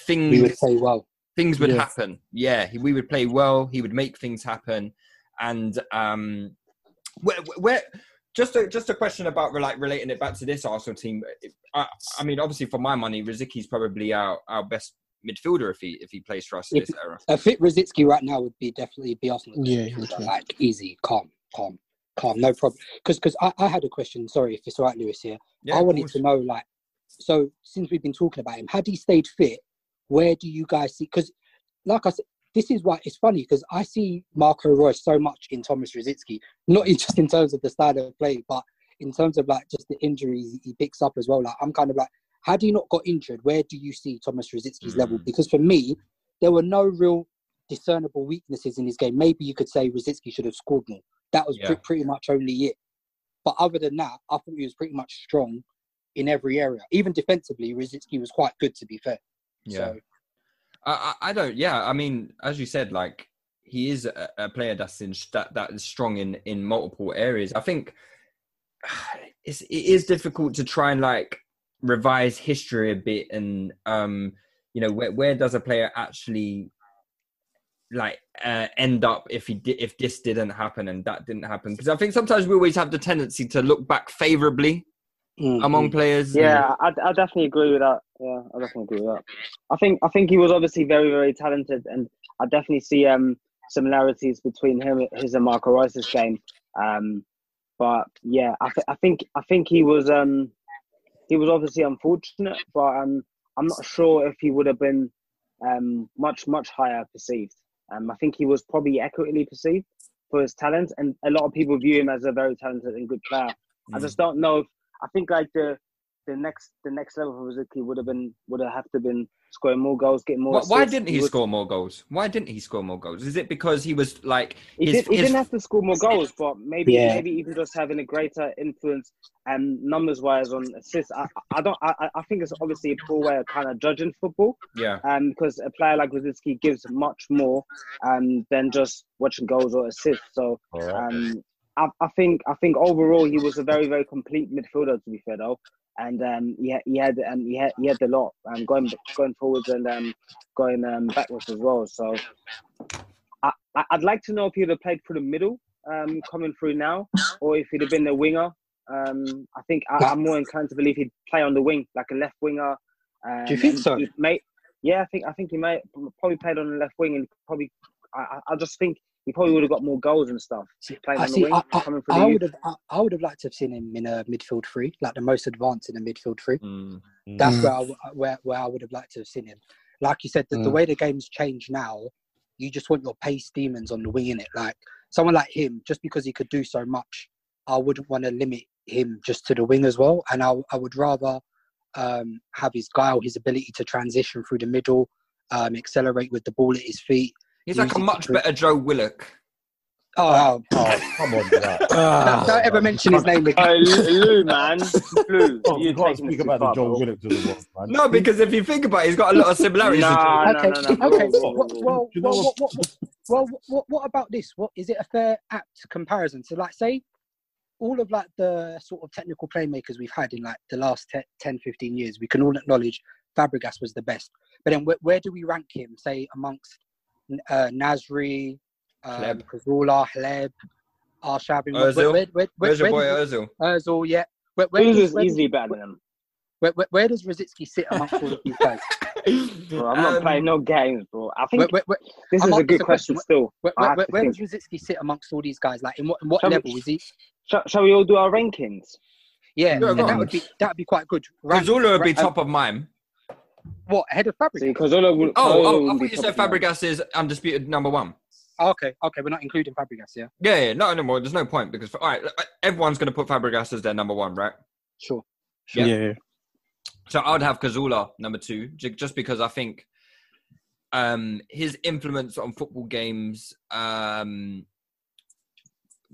Speaker 3: things
Speaker 5: We would play well.
Speaker 3: things would
Speaker 6: Yeah.
Speaker 3: happen. Yeah, he, we would play well. He would make things happen, and um, where, where just a just a question about like relating it back to this Arsenal team. I, I mean, obviously, for my money, Rosicky's probably our, our best midfielder if he if he plays for us in
Speaker 5: If-
Speaker 3: this era.
Speaker 5: A fit Rosicky right now would be definitely be Arsenal.
Speaker 6: Yeah, he
Speaker 5: like easy, calm, calm, calm, no problem. Because because I, I had a question. Sorry if it's all right, Lewis. Here,
Speaker 3: Yeah,
Speaker 5: I wanted to know like, so since we've been talking about him, had he stayed fit, where do you guys see? Because like I said, this is why it's funny because I see Marco Reus so much in Thomas Rosicky, not <laughs> just in terms of the style of play, but in terms of like just the injuries he picks up as well. Like I'm kind of like, had he not got injured, where do you see Thomas Rosicky's level?
Speaker 3: Mm.
Speaker 5: Because for me, there were no real discernible weaknesses in his game. Maybe you could say Rosicky should have scored more. That was pre-
Speaker 3: Yeah.
Speaker 5: pretty much only it. But other than that, I thought he was pretty much strong in every area. Even defensively, Rosicky was quite good to be fair.
Speaker 3: Yeah.
Speaker 5: So
Speaker 3: I, I I don't. Yeah, I mean, as you said, like he is a, a player that's in that that is strong in in multiple areas. I think <sighs> it's it is difficult to try and like revise history a bit, and um, you know, where where does a player actually like uh, end up if he did if this didn't happen and that didn't happen? Because I think sometimes we always have the tendency to look back favorably
Speaker 5: mm,
Speaker 3: among players.
Speaker 7: Yeah, I, I definitely agree with that. Yeah, I definitely agree with that. I think I think he was obviously very very talented, and I definitely see um similarities between him his and Marco Reus's game. Um, but yeah, I, th- I think I think he was um he was obviously unfortunate, but um I'm not sure if he would have been um much much higher perceived. Um, I think he was probably equitably perceived for his talent, and a lot of people view him as a very talented and good player. I
Speaker 3: Mm.
Speaker 7: just don't know if I think like the the next the next level for Rosicky would have been would have to been scoring more goals, getting more.
Speaker 3: Why, why didn't he
Speaker 7: would-
Speaker 3: score more goals? Why didn't he score more goals? Is it because he was like
Speaker 7: He,
Speaker 3: his,
Speaker 7: did, he
Speaker 3: his-
Speaker 7: didn't have to score more goals, but maybe
Speaker 5: Yeah.
Speaker 7: maybe even just having a greater influence and numbers wise on assists. I, I I don't I, I- I think it's obviously a poor way of kind of judging football.
Speaker 3: yeah
Speaker 7: Um, because a player like Rosicky gives much more um than just watching goals or assists. So
Speaker 4: All right.
Speaker 7: um, I, I think I think overall he was a very very complete midfielder. To be fair, though, and um, he, he had um, he had he had a lot um, going going forwards and um, going um, backwards as well. So I, I'd like to know if he'd have played through the middle um, coming through now, or if he'd have been the winger. Um, I think I, I'm more inclined to believe he'd play on the wing, like a left winger. Um,
Speaker 5: Do you think so?
Speaker 7: May, yeah, I think I think he might probably played on the left wing, and probably I I just think he probably would have got more goals and stuff playing
Speaker 5: I
Speaker 7: on the
Speaker 5: see.
Speaker 7: wing,
Speaker 5: I, I,
Speaker 7: coming through
Speaker 5: I
Speaker 7: the
Speaker 5: would have. I, I would have liked to have seen him in a midfield three, like the most advanced in a midfield three.
Speaker 3: Mm.
Speaker 5: That's
Speaker 6: Mm.
Speaker 5: where I, w- where where I would have liked to have seen him. Like you said, the, the
Speaker 6: Mm.
Speaker 5: way the game's changed now, you just want your pace demons on the wing in it. Like someone like him, just because he could do so much, I wouldn't want to limit him just to the wing as well. And I I would rather um, have his guile, his ability to transition through the middle, um, accelerate with the ball at his feet.
Speaker 3: He's like a much better Joe Willock.
Speaker 5: Oh,
Speaker 4: Oh, come on, <laughs> that.
Speaker 5: don't, oh, don't ever mention his name again.
Speaker 7: Oh, Lou, Lou, man, <laughs> Lou,
Speaker 4: Oh, you can't speak about the Joe. Willock to the world, man.
Speaker 3: No, because if you think about it, he's got a lot of <laughs> similarities. to
Speaker 7: Nah, no,
Speaker 5: okay,
Speaker 7: no, no,
Speaker 5: okay. Well, well,
Speaker 4: Do you know
Speaker 5: well, well, what, what about this? What is it a fair apt comparison? So, like, say all of like the sort of technical playmakers we've had in like the last te- 10, 15 years, we can all acknowledge Fabregas was the best. But then, where, where do we rank him? Say amongst uh, Nasri, um,
Speaker 3: Hleb.
Speaker 5: Cazorla, Hleb, Arshavin. Where,
Speaker 3: Ozil.
Speaker 5: where, where, where,
Speaker 3: Where's your boy
Speaker 5: does-
Speaker 3: Ozil?
Speaker 5: Ozil, yeah. Where, where,
Speaker 7: Who's
Speaker 5: does,
Speaker 7: is
Speaker 5: where, does,
Speaker 7: easily better than him?
Speaker 5: where, where, where does Rosicky sit amongst all of these guys? <laughs>
Speaker 7: Bro, I'm not
Speaker 3: Um,
Speaker 7: playing no games, bro. I think
Speaker 5: Where, where, where,
Speaker 7: this
Speaker 5: I'm
Speaker 7: is a good question,
Speaker 5: question.
Speaker 7: still.
Speaker 5: where, where, where, where does Rosicky sit amongst all these guys? Like, in what, in what
Speaker 7: Shall we-
Speaker 5: level is he?
Speaker 7: Shall, shall we all do our rankings?
Speaker 5: Yeah,
Speaker 3: Yeah,
Speaker 5: that would be that would be quite good. Rank-
Speaker 3: Cazorla would be
Speaker 5: rank- uh,
Speaker 3: top of mine.
Speaker 5: What ahead of Fabregas?
Speaker 7: See, because all of
Speaker 3: Oh, oh I thought you said Fabregas is undisputed number one.
Speaker 5: Oh, okay, okay, we're not including Fabregas. Yeah,
Speaker 3: Yeah, yeah, no, no more. There's no point because all right, everyone's going to put Fabregas as their number one, right?
Speaker 5: sure.
Speaker 3: Yeah.
Speaker 6: Yeah. yeah.
Speaker 3: So I would have Cazorla number two, just because I think um, his influence on football games um,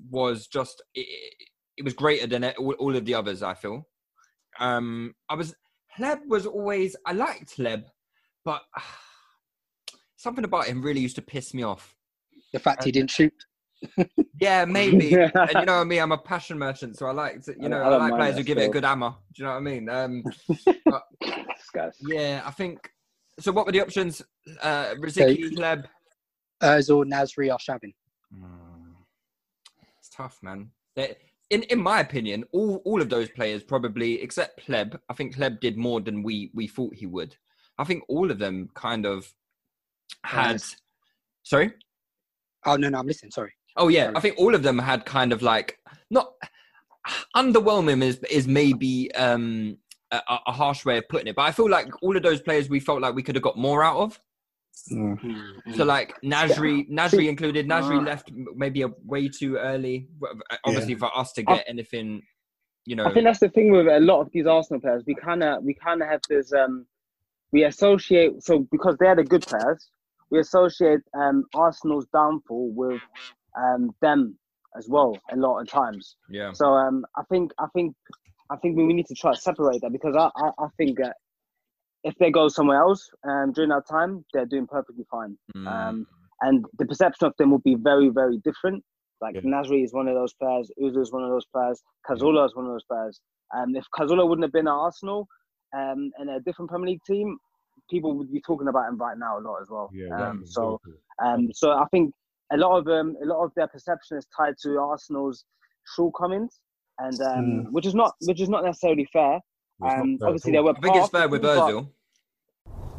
Speaker 3: was just it, it was greater than all, all of the others. I feel. Um, I was Hleb was always I liked Hleb, but something about him really used to piss me off.
Speaker 5: The fact he didn't shoot. <laughs>
Speaker 3: Yeah, maybe. <laughs> and you know me, I mean. I'm a passion merchant, so I like to, you know, I,
Speaker 7: I
Speaker 3: like players who give it a good hammer. Do you know what I mean? Um, <laughs>
Speaker 7: Guys.
Speaker 3: yeah, I think. So, what were the options? Uh, Rosicky, Hleb.
Speaker 5: Ozil, Nasri, Arshavin.
Speaker 3: Mm, It's tough, man. They, in in my opinion, all all of those players probably, except Hleb, I think Hleb did more than we we thought he would. I think all of them kind of had. Sorry.
Speaker 5: Oh no, no, I'm listening. Sorry.
Speaker 3: Oh yeah,
Speaker 5: Sorry.
Speaker 3: I think all of them had kind of like not underwhelming is is maybe um a, a harsh way of putting it, but I feel like all of those players we felt like we could have got more out of.
Speaker 6: Mm.
Speaker 3: So like Nasri, Nasri included. Nasri
Speaker 7: Uh,
Speaker 3: left maybe a way too early. w- Obviously for us to
Speaker 7: I-
Speaker 3: get anything, you know.
Speaker 7: I think that's the thing with a lot of these Arsenal players. We kind of we kind of have this um we associate so because they're the good players, we associate um Arsenal's downfall with um them as well a lot of times.
Speaker 3: yeah.
Speaker 7: So um I think I think I think we we need to try to separate that because I I, I think that if they go somewhere else um during that time they're doing perfectly fine.
Speaker 3: Mm.
Speaker 7: Um, and the perception of them will be very, very different. Like
Speaker 4: Yeah.
Speaker 7: Nasri is one of those players, Ozil is one of those players, Cazorla is one of those players. And if Cazorla wouldn't have been at Arsenal um, and a different Premier League team, people would be talking about him right now a lot as well.
Speaker 4: Yeah,
Speaker 7: um, so, um, so I think a lot of um, a lot of their perception is tied to Arsenal's shortcomings, and um,
Speaker 6: Mm.
Speaker 7: which is not which is not necessarily fair.
Speaker 4: It's not
Speaker 7: Um,
Speaker 4: fair
Speaker 7: obviously,
Speaker 4: all.
Speaker 7: there were
Speaker 3: I think it's fair with
Speaker 7: it, but-
Speaker 3: Ozil.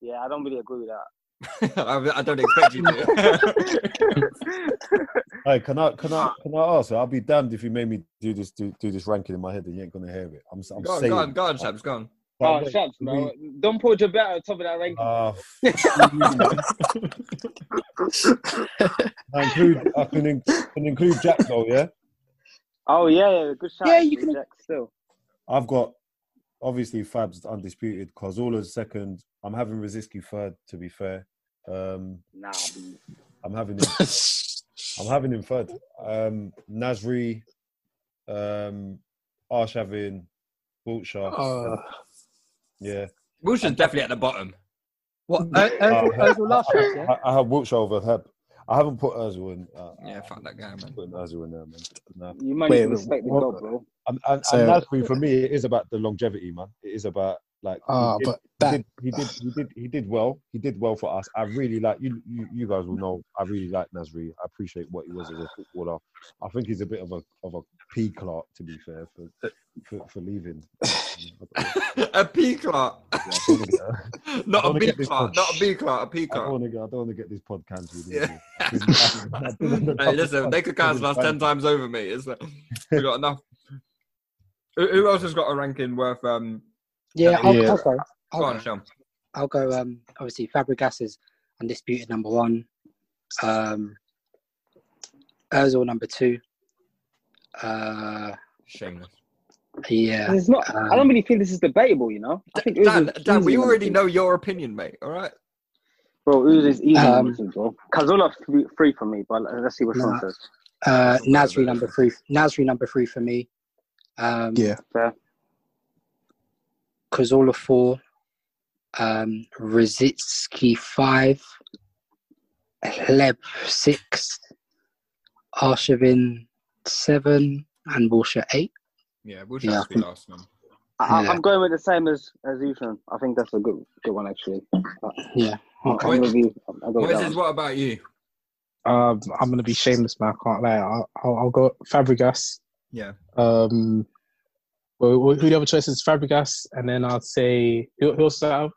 Speaker 7: Yeah, I don't really agree with that. <laughs>
Speaker 3: I, I don't expect you to. <laughs>
Speaker 4: Hey, can I can I can I ask? I'll be damned if you made me do this do, do this ranking in my head and you ain't gonna hear it. I'm, I'm
Speaker 3: go on,
Speaker 4: saying.
Speaker 3: go on, go on, Shabs, go on.
Speaker 7: Oh,
Speaker 4: wait,
Speaker 7: shucks,
Speaker 4: we-
Speaker 7: bro. Don't put Jabet at the top of that ranking. <laughs>
Speaker 4: Uh, I include I can, in, can include Jack though, yeah.
Speaker 7: oh, yeah, yeah, good shot.
Speaker 5: Yeah, you can-
Speaker 7: Jack, still.
Speaker 4: I've got obviously Fab's undisputed. Cazorla's second. I'm having Rosicky third. To be fair, um,
Speaker 7: Nah,
Speaker 4: I'm having him. I'm having him third. Um, Nasri, um, Arshavin, Wilshere.
Speaker 6: Uh,
Speaker 4: yeah.
Speaker 3: Wilshere's definitely at the bottom.
Speaker 5: What?
Speaker 4: Uh,
Speaker 5: Ozil last year, yeah?
Speaker 4: I, I have Wilshere over Hleb. I haven't put Ozil in. Uh,
Speaker 3: Yeah, fuck that guy, man.
Speaker 4: putting Ozil in there, man. No.
Speaker 7: you might
Speaker 6: Wait,
Speaker 7: need to respect the
Speaker 6: what-
Speaker 7: goal, bro.
Speaker 4: And, and,
Speaker 6: So-
Speaker 4: and Nasri, for me, it is about the longevity, man. It is about like.
Speaker 6: Ah,
Speaker 4: he, did,
Speaker 6: but that-
Speaker 4: he, did, he did. He did. He did well. He did well for us. I really like you. You, you guys will know. I really like Nasri. I appreciate what he was as a footballer. I think he's a bit of a of a P Clark, to be fair, for for, for leaving. <laughs>
Speaker 3: a P Clark. <laughs> not a
Speaker 4: wanna
Speaker 3: B
Speaker 4: get this
Speaker 3: Clark. Not a B Clark. A P
Speaker 4: I don't
Speaker 3: Clark.
Speaker 4: want to get. I don't want to get this pod cancelled.
Speaker 3: Yeah.
Speaker 4: I've been- I've been on the <laughs>
Speaker 3: Hey, listen, they could cancel us ten times over, mate. It's like, we got enough. Who, who else has got a ranking worth? Um,
Speaker 5: Yeah, I'll,
Speaker 6: Yeah.
Speaker 5: I'll go. I'll
Speaker 3: go on,
Speaker 5: go.
Speaker 3: Sean.
Speaker 5: I'll go. Um, obviously, Fabregas is undisputed number one. Um, Özil number two. Uh,
Speaker 3: Shameless.
Speaker 5: yeah.
Speaker 7: It's not. I don't
Speaker 5: um,
Speaker 7: really think this is debatable. You know, I think
Speaker 3: Dan,
Speaker 7: Ozil's
Speaker 3: Dan, we already know your opinion, mate. All right.
Speaker 7: two. Bro, Ozil's easy
Speaker 5: Um,
Speaker 7: number two, bro. Cazorla three, three for me, but let's see what Sean
Speaker 5: Nah.
Speaker 7: says.
Speaker 5: Uh, Nasri number three. Nasri number three for me. Um,
Speaker 6: yeah.
Speaker 7: Fair.
Speaker 5: Cazorla four. Um, Rosicky five. Hleb six. Arshavin seven, and Wilshere eight.
Speaker 3: Yeah, we'll
Speaker 5: Yeah, I
Speaker 3: just be
Speaker 5: think-
Speaker 3: last, man.
Speaker 7: I,
Speaker 5: Yeah.
Speaker 7: I'm going with the same as as you, Sean. I think that's a good good one actually.
Speaker 5: Yeah. Okay.
Speaker 7: I'm with you. I'll go with that
Speaker 3: what about you?
Speaker 6: Um, I'm gonna be shameless, man. I can't lie. I'll, I'll, I'll go Fabregas.
Speaker 3: Yeah.
Speaker 6: Um, well, who the other choice is? Fabregas, and then I'll say who, who else is that?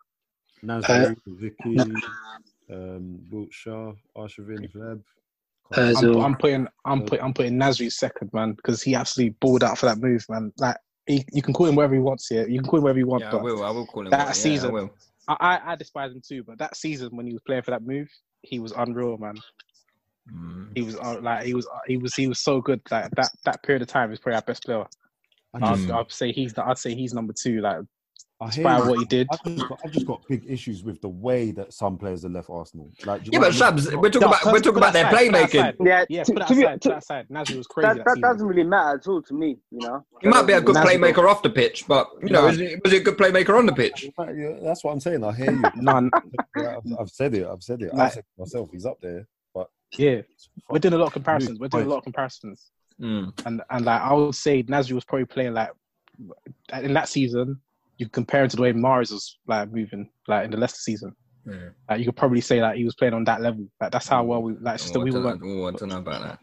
Speaker 4: Nasri, Vicky, um, Wilshere, Arshavin, Gleb.
Speaker 6: I'm, I'm putting I'm putting I'm putting Nasri second, man, because he absolutely balled out for that move, man. Like he, you can call him whatever he wants here. You can call him whatever you want,
Speaker 3: Yeah, I will. I will call him.
Speaker 6: that
Speaker 3: one. Yeah, I
Speaker 6: season,
Speaker 3: will.
Speaker 6: I, I I despise him too. But that season when he was playing for that move, he was unreal, man.
Speaker 3: Mm.
Speaker 6: He was uh, like he was he was he was so good. Like that that period of time, is probably our best player. I'd. I'd say he's the, I'd say he's number two. Like
Speaker 4: I hear
Speaker 6: despite what he did.
Speaker 4: I've just, got, I've just got big issues with the way that some players have left Arsenal. Like,
Speaker 3: Yeah, but
Speaker 4: what I mean?
Speaker 3: Shabs, we're talking
Speaker 6: No,
Speaker 3: about we're talking about their
Speaker 6: aside,
Speaker 3: playmaking.
Speaker 6: aside.
Speaker 7: Yeah,
Speaker 6: Yeah,
Speaker 7: to,
Speaker 6: put that
Speaker 7: to be,
Speaker 6: aside.
Speaker 7: to,
Speaker 6: Put that aside. Nasri was crazy
Speaker 7: that,
Speaker 6: that,
Speaker 7: that doesn't really matter at all to me. You know,
Speaker 3: He might be a good
Speaker 6: Nasri-
Speaker 3: playmaker off the pitch, but you know,
Speaker 6: No.
Speaker 3: is he, was he a good playmaker on the pitch? <laughs>
Speaker 4: Yeah, that's what I'm saying. I hear you.
Speaker 6: None. <laughs>
Speaker 4: I've, I've said it. I've said it. I
Speaker 6: Like-
Speaker 4: said myself, he's up there. But
Speaker 6: Yeah, we're doing a lot of comparisons. We're doing a lot of comparisons,
Speaker 3: Mm.
Speaker 6: and and like I would say, Nasri was probably playing like in that season. You compare him to the way Mahrez was like moving, like in the Leicester season.
Speaker 3: Yeah.
Speaker 6: Like you could probably say like he was playing on that level. Like that's how well we like. It's just
Speaker 3: Oh, I
Speaker 6: we
Speaker 3: don't
Speaker 6: were.
Speaker 3: know- oh, I don't know about that.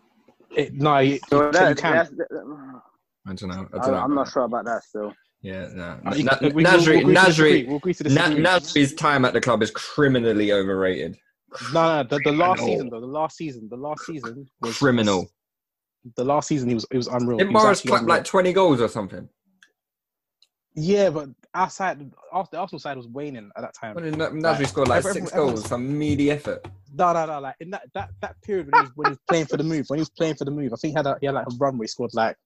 Speaker 6: It, no, you,
Speaker 7: so that,
Speaker 6: you can.
Speaker 7: that's,
Speaker 3: I don't know. I
Speaker 7: I,
Speaker 3: don't know.
Speaker 7: I'm not
Speaker 3: that.
Speaker 7: sure about that still.
Speaker 3: Yeah, no.
Speaker 6: You
Speaker 3: Na-
Speaker 6: can- we- we'll-
Speaker 3: Nasri,
Speaker 6: we'll agree to disagree.
Speaker 3: Nasri,
Speaker 6: We'll agree to
Speaker 3: Na-
Speaker 6: disagree.
Speaker 3: Nasri's time at the club is criminally overrated.
Speaker 6: No, no, the, the last season though, the last season, the last season was
Speaker 3: Criminal.
Speaker 6: The last season he was it was unreal.
Speaker 3: Did
Speaker 6: He was Mahrez
Speaker 3: clap like 20 goals or something?
Speaker 6: Yeah, but our side, our- the Arsenal side was waning at that time.
Speaker 3: When did Na- Nasri scored like
Speaker 6: everyone-
Speaker 3: six
Speaker 6: everyone-
Speaker 3: goals, some meaty effort.
Speaker 6: No, no, no. Like in that that, that period when he, was, when he was playing for the move, when he was playing for the move, I think he had a, he had like a run where he scored like.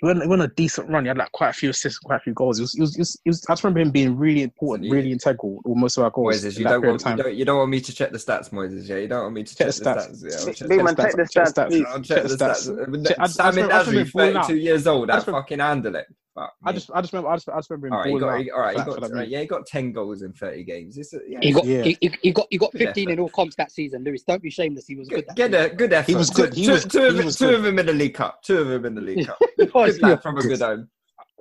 Speaker 6: He went, he went a decent run. He had like quite a few assists, quite a few goals. It was, it was, it was, it was I just remember him being really important, really integral with most of our goals.
Speaker 3: Moises, you don't, want,
Speaker 6: time.
Speaker 3: you, don't, you don't want me to check the stats, Moises, yeah? You don't want me to check,
Speaker 6: Check
Speaker 3: the
Speaker 6: the
Speaker 3: stats.
Speaker 6: stats.
Speaker 3: Yeah, I'll
Speaker 6: Check-
Speaker 3: check the stats.
Speaker 7: check the
Speaker 6: check the
Speaker 7: stats,
Speaker 6: stats.
Speaker 7: please.
Speaker 3: I'll check
Speaker 6: Check
Speaker 3: the
Speaker 6: the
Speaker 3: stats.
Speaker 6: stats. Check- I just- I
Speaker 3: Sammy
Speaker 6: just remember- I just
Speaker 3: Nasri,
Speaker 6: remember balling
Speaker 3: 32
Speaker 6: out.
Speaker 3: years old,
Speaker 6: I
Speaker 3: I
Speaker 6: just remember-
Speaker 3: fucking handle it. Fuck
Speaker 6: I just, I just remember, I just, I just remember him.
Speaker 3: All right, you got, all right,
Speaker 6: for
Speaker 3: you got, right, yeah, he got 10 goals in 30 games. It's yeah,
Speaker 5: He got
Speaker 6: Yeah.
Speaker 5: he, he, he got he got 15 in all comps that season. Lewis, don't be shameless. He was good.
Speaker 3: Good,
Speaker 5: That
Speaker 3: good,
Speaker 5: season.
Speaker 3: uh, good effort.
Speaker 6: He was good.
Speaker 3: Two,
Speaker 6: He
Speaker 3: two-
Speaker 6: was-
Speaker 3: two of,
Speaker 6: was
Speaker 3: two
Speaker 6: good.
Speaker 3: of them in the League Cup. Two of them in the League <laughs> Cup.
Speaker 5: You're,
Speaker 3: Good lad from a good home.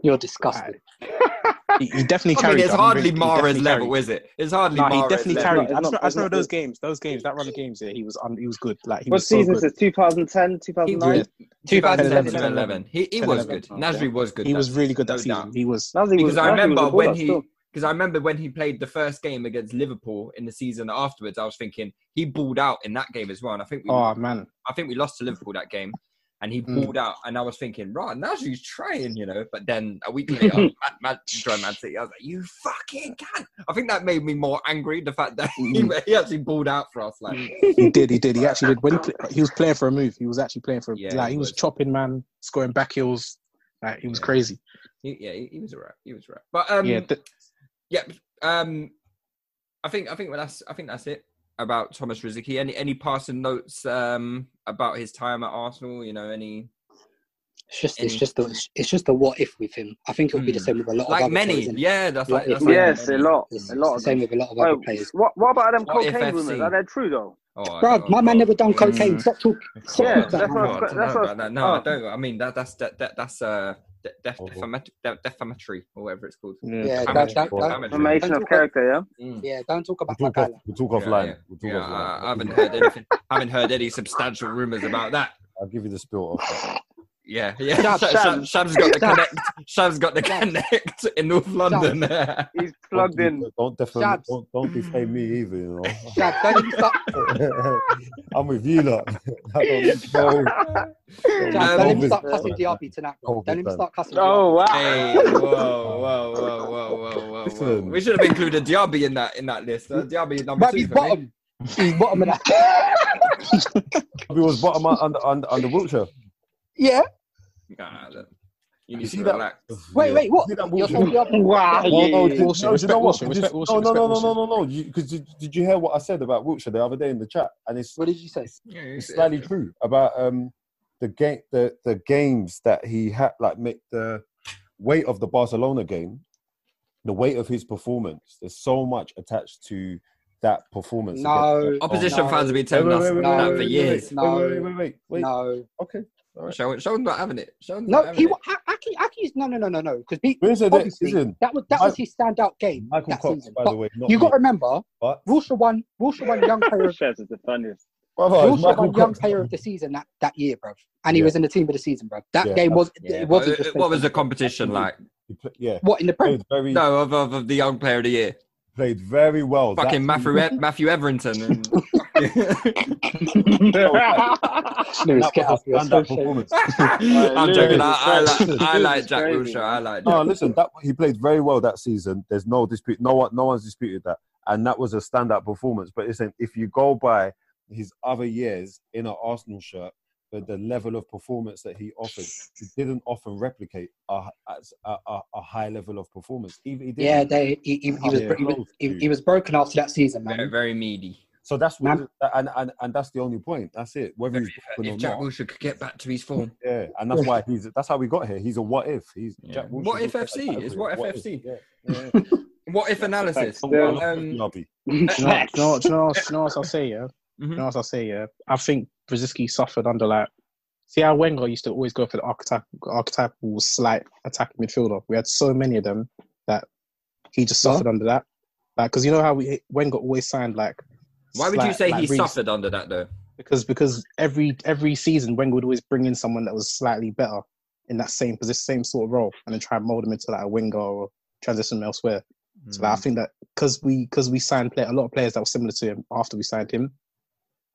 Speaker 5: you're disgusting. <laughs>
Speaker 6: He, he definitely
Speaker 3: I
Speaker 6: carried.
Speaker 3: mean, it's hardly
Speaker 6: really- he
Speaker 3: level,
Speaker 6: carried.
Speaker 3: is it? It's hardly
Speaker 6: No, he definitely
Speaker 3: level.
Speaker 6: carried.
Speaker 7: It's
Speaker 6: I just,
Speaker 7: not-
Speaker 6: I just
Speaker 7: it's not
Speaker 6: remember those
Speaker 7: good.
Speaker 6: games. Those games, that run of games. Yeah, he was. Un, he was good. Like he
Speaker 7: What
Speaker 6: was so
Speaker 7: season
Speaker 6: good.
Speaker 7: is this? 2010, 2009?
Speaker 3: 2010
Speaker 6: 11,
Speaker 3: 11, 11. He, he was
Speaker 6: 11.
Speaker 3: good. Nasri was good.
Speaker 6: He was really good that
Speaker 3: no
Speaker 6: season. He was.
Speaker 3: Because I remember when he, because I remember when he played the first game against Liverpool in the season afterwards. I was thinking he balled out in that game as well, and I think we,
Speaker 6: Oh man,
Speaker 3: I think we lost to Liverpool that game, and he
Speaker 6: Mm.
Speaker 3: out, and I was thinking, right, Nasri's trying, you know. But then a week <laughs> later, Man, Man, Man City. I was like, you fucking can. I think that made me more angry. The fact that <laughs> he,
Speaker 6: Mm.
Speaker 3: he actually balled out for us, like.
Speaker 6: he did. He did. He actually did. When he, he was playing for a move, he was actually playing for.
Speaker 3: Yeah,
Speaker 6: like
Speaker 3: he
Speaker 6: was
Speaker 3: was.
Speaker 6: chopping man, scoring back heels. Like, he was crazy.
Speaker 3: He, yeah, he, was alright. He was alright. But um,
Speaker 6: yeah,
Speaker 3: yeah, um, I think I think that's I think that's it about Thomas Rosicky. Any any passing notes um about his time at Arsenal? You know, any
Speaker 5: It's just, it's just, a, it's just a what if with him. I think it'll be the
Speaker 3: Hmm.
Speaker 5: same with a lot of
Speaker 3: like
Speaker 5: other
Speaker 3: many?
Speaker 5: players, innit?
Speaker 3: Yeah, that's like that's like
Speaker 7: Yes, a lot,
Speaker 5: It's
Speaker 7: a lot
Speaker 5: the
Speaker 7: of
Speaker 5: same with a lot of
Speaker 7: Oh,
Speaker 5: other players.
Speaker 7: what what about them
Speaker 3: What
Speaker 7: cocaine
Speaker 3: FC?
Speaker 7: rumors? Are they true though?
Speaker 3: Oh,
Speaker 5: Bro, my man never done cocaine.
Speaker 3: Mm.
Speaker 5: Stop talking. Stop
Speaker 7: Yeah, that's what-
Speaker 3: No,
Speaker 7: that's
Speaker 3: no,
Speaker 7: what-
Speaker 3: no, no, I
Speaker 7: oh.
Speaker 3: don't. I mean that that's that, that that's uh de- def-
Speaker 4: Oh.
Speaker 3: defamat- de- defamatory or whatever it's called.
Speaker 6: Yeah,
Speaker 5: Yeah,
Speaker 3: Defamatory.
Speaker 5: don't, don't, don't,
Speaker 3: Defamatory.
Speaker 7: Of character, yeah.
Speaker 3: Mm.
Speaker 5: yeah, don't talk about
Speaker 4: We'll talk off, we'll talk
Speaker 3: Yeah,
Speaker 4: offline.
Speaker 3: yeah.
Speaker 4: We'll talk
Speaker 3: Yeah,
Speaker 4: offline.
Speaker 3: I, I haven't heard anything. haven't heard any substantial rumors about that.
Speaker 4: I'll give you the spill off.
Speaker 3: Yeah, yeah.
Speaker 7: Shab,
Speaker 3: Shab,
Speaker 7: Shab.
Speaker 3: Shab, Shab's got the connect. Shab's got the connect <laughs> in North London.
Speaker 7: He's plugged in.
Speaker 4: Don't definitely
Speaker 5: Shabs.
Speaker 4: don't, don't defame me either. You know. <laughs>
Speaker 5: Shab, don't even start. <laughs>
Speaker 4: I'm with you, lot. Don't need no-
Speaker 5: Shab, don't even start cussing Diaby tonight, bro. Don't even start cussing.
Speaker 7: Oh wow!
Speaker 3: Hey, whoa, whoa, whoa, whoa, whoa, whoa, whoa.
Speaker 4: Listen.
Speaker 3: We should have included Diaby in that in that list. Uh, Diaby is number
Speaker 5: But
Speaker 3: two
Speaker 5: he's
Speaker 3: for me.
Speaker 5: bottom. He's bottom of that.
Speaker 4: He was bottom under under, under Wilshere.
Speaker 5: Yeah.
Speaker 3: Nah, look, you
Speaker 4: You
Speaker 3: need
Speaker 4: see
Speaker 3: to
Speaker 4: that?
Speaker 3: relax.
Speaker 5: Wait, wait, what?
Speaker 4: See
Speaker 5: You're
Speaker 4: Wilshere?
Speaker 5: saying
Speaker 7: Wow!
Speaker 4: No, no, did,
Speaker 7: yeah.
Speaker 4: No, do you know what?
Speaker 6: Wilshere,
Speaker 4: Just-
Speaker 6: respect Wilshere,
Speaker 4: no, no, no, no, no, no, no. Because did, did you hear what I said about Wilshere the other day in the chat? And it's,
Speaker 5: What did you say?
Speaker 3: Yeah,
Speaker 4: it's
Speaker 3: it's-
Speaker 4: slightly true about um the game, the the games that he had, like make the weight of the Barcelona game, the weight of his performance. There's so much attached to that performance.
Speaker 5: No.
Speaker 4: against-
Speaker 3: Opposition
Speaker 5: No.
Speaker 3: fans have been
Speaker 4: Wait,
Speaker 3: telling
Speaker 4: wait,
Speaker 3: us
Speaker 4: wait, wait,
Speaker 3: that for years.
Speaker 4: Wait,
Speaker 5: No.
Speaker 4: wait, wait, wait, wait, wait.
Speaker 5: No.
Speaker 4: Okay, all right.
Speaker 3: Sean, Sean's not having it. Sean's
Speaker 5: No,
Speaker 3: not having
Speaker 5: he
Speaker 3: it.
Speaker 5: wa- Aki, Aki's no, no, no, no, no. Because
Speaker 4: Listen,
Speaker 5: that was that was his standout game
Speaker 4: Michael
Speaker 5: that
Speaker 4: Cox,
Speaker 5: season.
Speaker 4: by
Speaker 5: But
Speaker 4: the way,
Speaker 5: you got to remember,
Speaker 4: but
Speaker 5: Wilshere won. Wilshere won young player. Of, <laughs>
Speaker 7: is the funniest.
Speaker 4: brother, Wilshere
Speaker 5: won young player of the season that, that year, bro. And he
Speaker 4: Yeah.
Speaker 5: was in the team of the season, bro. That
Speaker 4: Yeah,
Speaker 5: game was
Speaker 4: yeah.
Speaker 5: it wasn't just
Speaker 3: what was the competition like?
Speaker 4: Yeah,
Speaker 5: what in the Prem?
Speaker 4: very,
Speaker 3: No, of, of, of the young player of the year.
Speaker 4: played very well.
Speaker 3: Fucking Matthew, Matthew Everington. <laughs> And...
Speaker 5: Lewis,
Speaker 4: that
Speaker 5: get
Speaker 4: was
Speaker 5: up.
Speaker 4: a
Speaker 5: You're so
Speaker 4: standout
Speaker 5: shady.
Speaker 4: performance. <laughs>
Speaker 3: I'm joking. I, I like, I like Jack. Wilshere. I like
Speaker 4: No,
Speaker 3: Jack.
Speaker 4: listen, that he played very well that season. There's no dispute. No one, no one's disputed that, and that was a standout performance. But listen, if you go by his other years in an Arsenal shirt, but the level of performance that he offered, he didn't often replicate a, a, a, a high level of performance. Even he didn't.
Speaker 5: Yeah, they, he, he, he was he was he, he was broken after that season,
Speaker 3: Very,
Speaker 5: man.
Speaker 3: very meaty.
Speaker 4: So that's what, and, and and that's the only point. That's it. Whether he's
Speaker 3: If
Speaker 4: or
Speaker 3: Jack
Speaker 4: not.
Speaker 3: Wilshere could get back to his form.
Speaker 4: Yeah, and that's why he's. That's how we got here. He's a what if. He's
Speaker 3: Yeah.
Speaker 4: Jack Wilshere
Speaker 3: What if FC?
Speaker 4: is
Speaker 3: It's what if FC.
Speaker 4: Yeah, yeah. <laughs>
Speaker 3: What if analysis?
Speaker 7: Still-
Speaker 3: Um,
Speaker 6: do you know what I'll say, yeah?
Speaker 3: Mhm.
Speaker 6: You know what I'll say, yeah? I think Brzezinski suffered under like see how Wenger used to always go for the archetype archetypal slight attacking midfielder. We had so many of them that he just
Speaker 5: What?
Speaker 6: suffered under that. Like because you know how we Wenger always signed like
Speaker 3: Why would you say
Speaker 6: like
Speaker 3: he
Speaker 6: really-
Speaker 3: suffered under that though?
Speaker 6: because because every every season Wenger would always bring in someone that was slightly better in that same position, same sort of role, and then try and mold them into like a winger or transition them elsewhere. So like, I think that because we because we signed play, a lot of players that were similar to him after we signed him,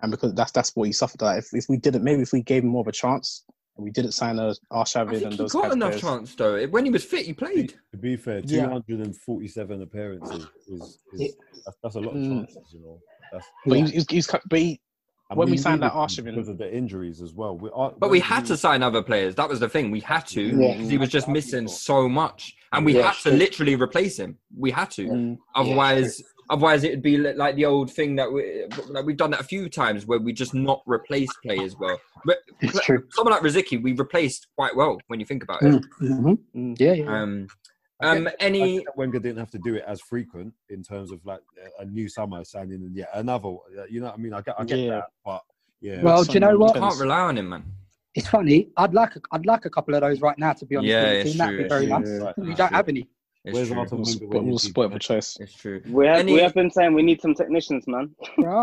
Speaker 6: and because that's that's what he suffered. Like if, if we didn't, maybe if we gave him more of a chance, and we didn't sign a
Speaker 3: I
Speaker 6: Arshavin
Speaker 3: think
Speaker 6: and
Speaker 3: he
Speaker 6: those
Speaker 3: got
Speaker 6: kind of
Speaker 3: enough
Speaker 6: players.
Speaker 3: chance though. When he was fit, he played.
Speaker 4: To be fair,
Speaker 6: Yeah.
Speaker 4: 247 appearances is, is that's, that's a lot of
Speaker 6: Mm.
Speaker 4: chances, you know. That's,
Speaker 6: But he, he's, he's, but he,
Speaker 4: and
Speaker 6: when we signed that
Speaker 4: him
Speaker 6: Arshavin-
Speaker 4: because of the injuries as well. We are,
Speaker 3: But we had to sign other players. That was the thing. We had to
Speaker 5: Yeah.
Speaker 3: he was just missing so much, and we
Speaker 5: Yeah,
Speaker 3: had to
Speaker 5: sure.
Speaker 3: literally replace him. We had to.
Speaker 6: Mm.
Speaker 3: Otherwise, otherwise it would be like the old thing that we like we've done that a few times where we just not replace players well. But
Speaker 5: It's true.
Speaker 3: someone like Rosicky, we replaced quite well when you think about it.
Speaker 5: Mhm.
Speaker 6: Mm.
Speaker 5: Yeah, yeah.
Speaker 3: Um,
Speaker 4: I
Speaker 3: um,
Speaker 4: get-
Speaker 3: any
Speaker 4: Wenger didn't have to do it as frequent in terms of like a- a new summer signing and yet another. uh, You know what I mean? I get, I get
Speaker 6: Yeah.
Speaker 4: that, but yeah.
Speaker 5: Well, do you know what?
Speaker 6: intense.
Speaker 3: can't rely on him, man.
Speaker 5: It's funny. I'd like a, I'd like a couple of those right now. To be honest,
Speaker 3: Yeah,
Speaker 5: with
Speaker 3: it's
Speaker 5: that'd
Speaker 3: true,
Speaker 5: be very
Speaker 3: it's
Speaker 5: nice.
Speaker 4: true.
Speaker 5: We don't
Speaker 4: true.
Speaker 5: have any.
Speaker 3: It's
Speaker 4: Where's
Speaker 3: true.
Speaker 4: Arsenal
Speaker 6: We'll,
Speaker 4: Wenger
Speaker 6: sp- we'll
Speaker 4: he
Speaker 6: spoil
Speaker 4: needs
Speaker 6: for choice.
Speaker 3: It's true.
Speaker 7: We have
Speaker 3: Any-
Speaker 7: we have been saying we need some technicians, man.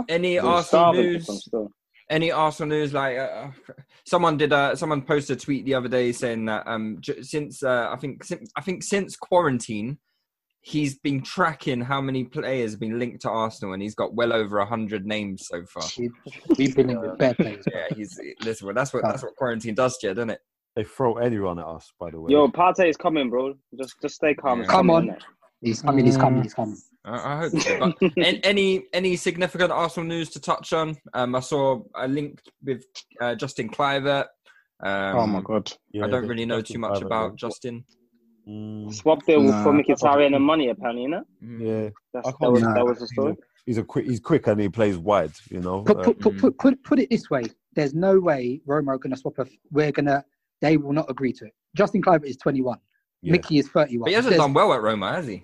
Speaker 3: Any Arsenal news?
Speaker 7: Some still.
Speaker 3: any Arsenal news? Like uh, someone did, uh, someone posted a tweet the other day saying that um, j- since uh, I think since, I think since quarantine, he's been tracking how many players have been linked to Arsenal, and he's got well over hundred names so far.
Speaker 5: We- We've been in with bad players.
Speaker 3: Yeah, he's listen. Well, that's what that's what quarantine does, to you, doesn't it?
Speaker 4: They throw anyone at us, by the way.
Speaker 7: Yo, Partey is coming, bro. Just just stay calm.
Speaker 3: Yeah.
Speaker 5: Come on. He's coming. He's coming. He's coming.
Speaker 3: I, I hope so. But <laughs> an- any any significant Arsenal news to touch on? Um, I saw a link with uh, Justin Kluivert Um,
Speaker 6: oh my god.
Speaker 3: I don't really know too much about Justin.
Speaker 7: Swap deal
Speaker 4: Nah,
Speaker 7: for
Speaker 4: I
Speaker 7: Mkhitaryan and money, apparently, you know?
Speaker 4: Yeah,
Speaker 7: That's, that was
Speaker 4: believe
Speaker 7: that was the
Speaker 4: a-
Speaker 7: story.
Speaker 4: He's a quick. He's quick and he plays wide. You know.
Speaker 5: Put, put, put, put, put, put it this way: there's no way Roma are going to swap a. We're gonna. They will not agree to it. Justin Kluivert is 21.
Speaker 3: Yeah.
Speaker 5: Mickey is 31.
Speaker 3: But he hasn't
Speaker 5: There's-
Speaker 3: done well at Roma, has he?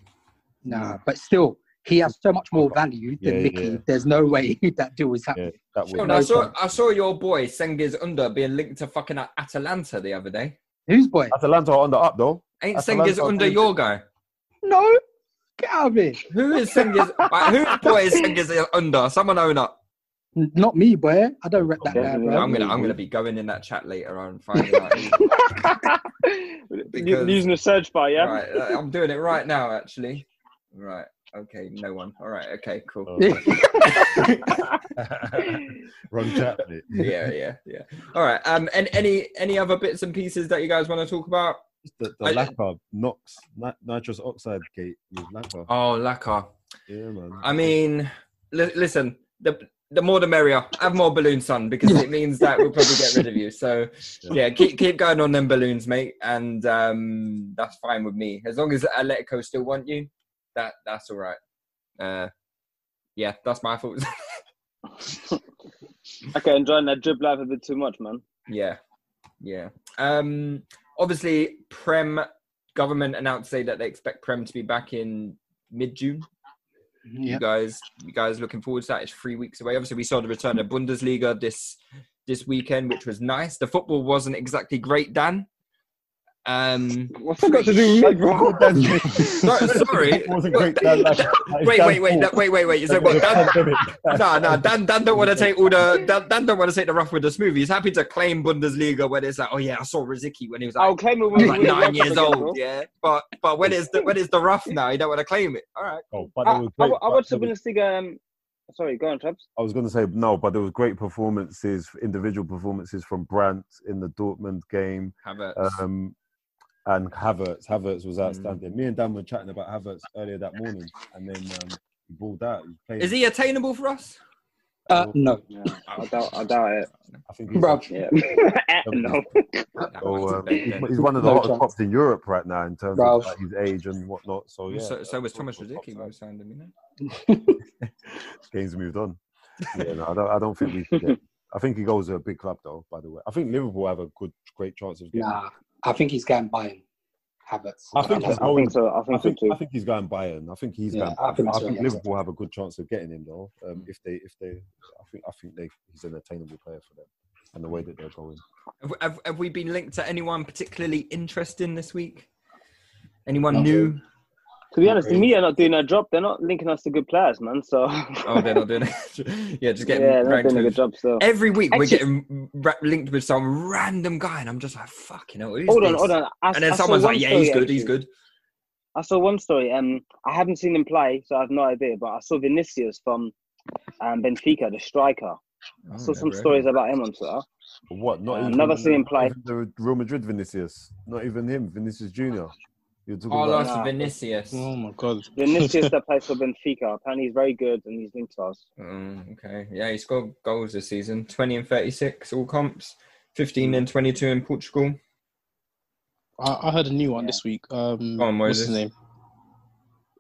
Speaker 5: Nah, but still, he has so much more value than
Speaker 3: Yeah,
Speaker 5: Mickey.
Speaker 3: yeah.
Speaker 5: There's no way <laughs> that deal is happening.
Speaker 4: that
Speaker 3: Oh, no, I saw I saw your boy Cengiz Under being linked to fucking Atalanta the other day.
Speaker 5: Whose boy?
Speaker 4: Atalanta are on the up though.
Speaker 3: Ain't
Speaker 4: Atalanta Cengiz
Speaker 3: Under your guy?
Speaker 5: No, get out of here.
Speaker 3: Who is Cengiz? <laughs> right, whose boy is Cengiz Under? Someone own up.
Speaker 5: Not me, boy. I don't rep that guy, bro.
Speaker 3: I'm gonna I'm gonna be going in that chat later on <laughs> finding out. Because-
Speaker 7: Using the search bar, yeah?
Speaker 3: Right, uh, I'm doing it right now actually. Right. Okay, no one. All right. Okay, cool. <laughs>
Speaker 4: Wrong chat.
Speaker 3: yeah, yeah, yeah. All right. Um, and any any other bits and pieces that you guys want to talk about?
Speaker 4: The, the
Speaker 3: I-
Speaker 4: Laca NOx nitrous oxide gate with Laca.
Speaker 3: Oh, Laca.
Speaker 4: Yeah, man.
Speaker 3: I mean, li- listen, the the more the merrier. Have more balloons, son, because it <laughs> means that we'll probably get rid of you. So, yeah, keep keep going on them balloons, mate, and um, that's fine with me. As long as Atletico still want you, that that's all right. Uh, yeah, that's my fault. <laughs> <laughs>
Speaker 7: Okay, enjoying that drip life a bit too much, man.
Speaker 3: Yeah, yeah. Um, obviously, Prem government announced say that they expect Prem to be back in mid June. You guys, you guys looking forward to that? It's three weeks away. Obviously, we saw the return of Bundesliga this this weekend, which was nice. The football wasn't exactly great, Dan. Um,
Speaker 7: What's that got to do with me, bro?
Speaker 3: no, <laughs> sorry.
Speaker 4: wasn't great, Dan, like- like <laughs>
Speaker 3: wait,
Speaker 4: Dan's
Speaker 3: wait, wait,
Speaker 4: fault.
Speaker 3: wait, wait, wait. You said what?
Speaker 4: the
Speaker 3: Dan, no, <laughs> no, Dan, Dan don't want to take all the Dan, Dan don't want to take the rough with the smooth. He's happy to claim Bundesliga when it's like, oh yeah, I saw Rosicky when he was like,
Speaker 7: I'll claim it when
Speaker 3: was like nine
Speaker 7: World
Speaker 3: years
Speaker 7: again,
Speaker 3: old,
Speaker 7: bro.
Speaker 3: yeah. But but when it's the when it's the rough now, you don't want to claim it. All right.
Speaker 4: Oh, but
Speaker 7: I,
Speaker 4: there was
Speaker 7: I,
Speaker 4: great,
Speaker 7: I watched the
Speaker 4: but there was-
Speaker 7: Bundesliga. Um, sorry, go on, Traps.
Speaker 4: I was going to say no, but there was great performances, individual performances from Brandt in the Dortmund game.
Speaker 3: Havertz.
Speaker 4: Um, and Havertz, Havertz
Speaker 3: Mm.
Speaker 4: was outstanding. Me and Dan were chatting about Havertz earlier that morning, and then um, he balled out. He played,
Speaker 3: Is he attainable for us?
Speaker 5: Uh, no.
Speaker 7: I doubt, I doubt it.
Speaker 4: I think he's,
Speaker 5: Bro.
Speaker 7: Yeah. <laughs> <laughs> no.
Speaker 4: so, <laughs> um, he's, he's one of the
Speaker 5: No
Speaker 4: hottest
Speaker 5: chance.
Speaker 4: props in Europe right now in terms
Speaker 5: Bro.
Speaker 4: of like, his age and whatnot. So yeah,
Speaker 3: So, so was
Speaker 4: uh,
Speaker 3: Thomas
Speaker 4: top
Speaker 3: Rosicky when we signed him, you know.
Speaker 4: Games moved on. Yeah, no, I don't. I don't think we should get. I think he goes to a big club though. By the way, I think Liverpool have a good, great chance of getting.
Speaker 5: Nah, I think he's going Bayern. Havertz.
Speaker 4: I think,
Speaker 5: That's
Speaker 7: I think so. I
Speaker 4: I
Speaker 7: think,
Speaker 4: think,
Speaker 7: so too.
Speaker 4: I think he's going Bayern. I think he's
Speaker 5: Yeah,
Speaker 4: going.
Speaker 5: I think
Speaker 4: I think
Speaker 5: yeah.
Speaker 4: Liverpool have a good chance of getting him though. Um, if they, if they, I think, I think they, he's an attainable player for them, and the way that they're going.
Speaker 3: Have, have, have we been linked to anyone particularly interesting this week? Anyone
Speaker 5: Not
Speaker 3: new?
Speaker 7: To be honest, the media are not doing their job. They're not linking us to good players, man. So
Speaker 3: Oh, they're not doing <laughs> it. <laughs> yeah, just getting
Speaker 7: yeah, they're not doing a good job. So
Speaker 3: Every week we're getting ra- linked with some random guy, and I'm just like, fucking hell. who's
Speaker 7: hold on, hold on. I,
Speaker 3: And then
Speaker 7: I
Speaker 3: someone's like, yeah, he's good, he's good.
Speaker 7: I saw one story. Um, I haven't seen him play, so I have no idea. But I saw Vinicius from um, Benfica, the striker. I saw some stories about him on Twitter.
Speaker 4: What? Not
Speaker 7: Uh,
Speaker 4: even.
Speaker 7: never seen him play.
Speaker 4: The Real Madrid Vinicius. Not even him. Vinicius Junior. You're talking
Speaker 3: Carlos
Speaker 4: about.
Speaker 7: Nah.
Speaker 3: Vinicius.
Speaker 6: Oh my god. <laughs>
Speaker 7: Vinicius that <laughs> plays for Benfica. Apparently, he's very good and he's linked to us.
Speaker 3: Mm, okay, yeah, he scored goals this season 20 and 36, all comps, 15 and 22 in Portugal.
Speaker 6: I, I heard a new one
Speaker 7: Yeah.
Speaker 6: this week. Um,
Speaker 3: Go on,
Speaker 6: what's his name?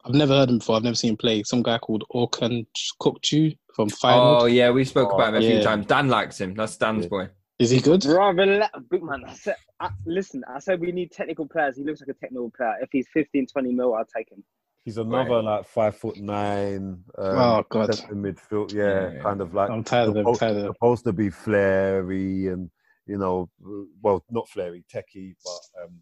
Speaker 6: I've never heard him before. I've never seen him play. Some guy called Orkun Kokcu from Feyenoord.
Speaker 3: Oh, yeah, we spoke about him a few times. Dan likes him. That's Dan's
Speaker 4: Yeah.
Speaker 3: boy.
Speaker 6: Is he good?
Speaker 7: Bro, relax, big man. I said, I, listen, I said we need technical players. He looks like a technical player. If he's 15, 20 mil, I'll take him.
Speaker 4: He's another like five foot nine. Um,
Speaker 6: Oh, God.
Speaker 4: midfield. Yeah,
Speaker 3: Yeah, yeah.
Speaker 4: kind of like.
Speaker 6: I'm tired of him.
Speaker 4: supposed,
Speaker 6: Tired of him.
Speaker 4: supposed to be flary and you know, well, not flary, techie, but um.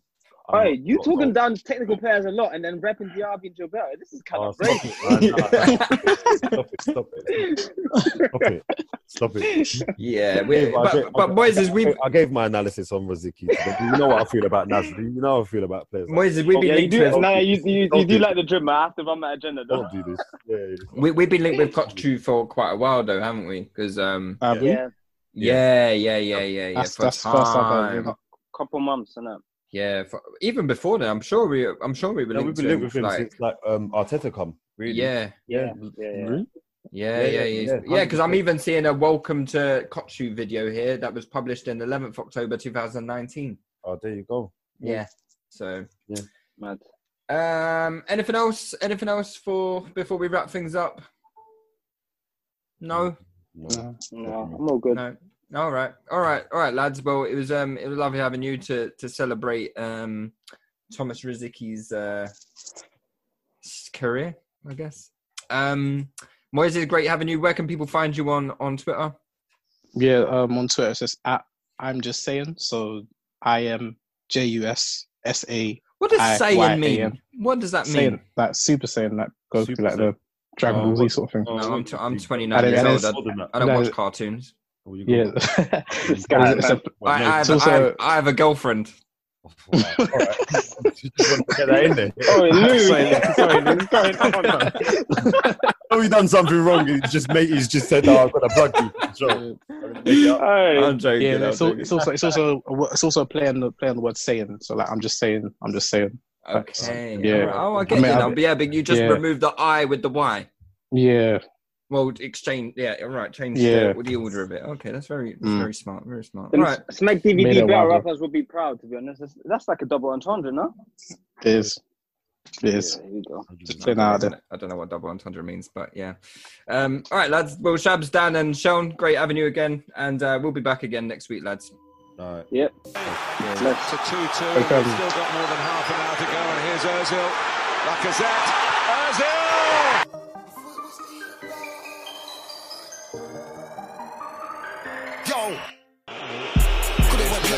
Speaker 4: I'm
Speaker 7: Hey, you
Speaker 4: not-
Speaker 7: talking
Speaker 4: not-
Speaker 7: down technical players a lot and then repping Diaby and Gilberto. This is kind
Speaker 4: Oh,
Speaker 7: of crazy.
Speaker 4: it, stop it, stop it, stop it, stop it.
Speaker 3: Yeah, we, but,
Speaker 4: gave-
Speaker 3: but
Speaker 4: I-
Speaker 3: Moises, we
Speaker 4: I gave my analysis on Rosicky. today. You know what I feel about Nasri. You know how I feel about players. like
Speaker 3: Moises, we've been
Speaker 7: yeah, you
Speaker 3: linked with
Speaker 7: No, you, you, you
Speaker 4: Don't
Speaker 7: do
Speaker 4: do
Speaker 7: like the dribble. I have to run my agenda, though.
Speaker 4: Don't do this. Yeah, yeah.
Speaker 3: we, we've been linked with Kokcu for quite a while though, haven't we? Because um,
Speaker 6: Have we?
Speaker 7: Yeah,
Speaker 3: yeah, yeah, yeah, yeah, yeah.
Speaker 6: That's-
Speaker 3: for
Speaker 6: that's the first I've heard
Speaker 3: time.
Speaker 6: of
Speaker 7: couple months, and
Speaker 3: Yeah, for, even before then, I'm sure we, I'm sure we were
Speaker 4: No, we've
Speaker 3: linked
Speaker 4: been
Speaker 3: to
Speaker 4: linked with him
Speaker 3: like,
Speaker 4: since like um Arteta come. Really.
Speaker 3: yeah,
Speaker 7: yeah, yeah, yeah.
Speaker 6: Really?
Speaker 3: Yeah, yeah, yeah. Yeah, because I'm even seeing a welcome to Kokcu video here that was published in 11th October 2019.
Speaker 4: Oh, there you go.
Speaker 3: Yeah. So,
Speaker 4: Yeah.
Speaker 7: Mad.
Speaker 3: um, anything else? Anything else for before we wrap things up? No.
Speaker 7: No. No, I'm all good.
Speaker 3: No. All right, all right, all right, lads. Well, it was um, it was lovely having you to to celebrate um, Thomas Rosicky's uh, career, I guess. Um, Moise, it's great having you. Where can people find you on on Twitter?
Speaker 6: Yeah, um, on Twitter it says at I'm just saying. So I am J U S S A.
Speaker 3: What does
Speaker 6: I-
Speaker 3: saying mean? What does that
Speaker 6: Saying,
Speaker 3: mean?
Speaker 6: Like super saying that goes
Speaker 4: Super
Speaker 6: through like the Dragon Ball Z sort of thing.
Speaker 4: oh,
Speaker 3: No, I'm, t- I'm 29 years old. I, I don't watch cartoons.
Speaker 4: Oh, you
Speaker 6: Yeah,
Speaker 4: got- <laughs>
Speaker 6: it's, it's a-
Speaker 3: I, I, have, I,
Speaker 6: also
Speaker 3: have, I have a girlfriend. <laughs>
Speaker 4: Just want to get that in there. <laughs>
Speaker 7: Oh, Lou.
Speaker 6: sorry, sorry, Lou, going on.
Speaker 4: Oh, he done something wrong. He's just made. He's just said, "Oh, I've got to plug you." sure. I'm gonna make it up.
Speaker 7: Hey.
Speaker 3: I'm joking.
Speaker 6: Yeah, it's, al- it's also it's also a it's also a play on the play on the word saying. So like I'm just saying, I'm just saying.
Speaker 3: Okay.
Speaker 6: Um, yeah.
Speaker 3: alright. Oh, I get
Speaker 6: I mean,
Speaker 3: you now. But yeah, but you just
Speaker 6: yeah.
Speaker 3: removed the I with the Y.
Speaker 6: Yeah,
Speaker 3: Well, exchange. Yeah, all right. Change
Speaker 6: Yeah.
Speaker 3: the, the order of it. Okay, that's very, that's
Speaker 6: Mm.
Speaker 3: very smart. Very smart.
Speaker 7: Them
Speaker 3: All right.
Speaker 7: Snake
Speaker 6: Made
Speaker 7: DVD
Speaker 6: a
Speaker 7: battle
Speaker 6: while
Speaker 7: rappers would be proud, to be honest. That's, that's like a double entendre, no?
Speaker 6: it is. It is.
Speaker 7: Yeah, here we go.
Speaker 6: Just putting it out there.
Speaker 3: I don't know what double entendre means, but yeah. Um, all right, lads. Well, Shabs, Dan, and Seun, great having you again, and uh, we'll be back again next week, lads.
Speaker 4: All right.
Speaker 7: Yep.
Speaker 1: It's
Speaker 7: Let's-
Speaker 1: 2 2.
Speaker 6: Okay.
Speaker 1: still got more than half an hour to go, and here's Ozil. Lacazette.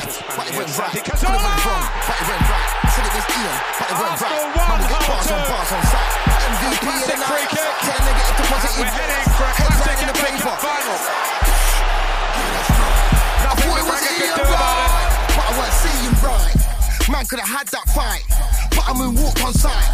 Speaker 2: Left, but it went right. Could it went wrong, but it went right. Said it was Ian, but it went right. Man, we get bars on bars on site. MVP of the night.
Speaker 1: kick.
Speaker 2: Tell a negative to positive.
Speaker 1: We're heading for a classic
Speaker 2: in the paper.
Speaker 1: Final.
Speaker 2: I
Speaker 1: Nothing
Speaker 2: thought
Speaker 1: the
Speaker 2: it was
Speaker 1: could
Speaker 2: Ian
Speaker 1: do about it.
Speaker 2: but I weren't seeing right. Man could have had that fight, but I moonwalked on sight.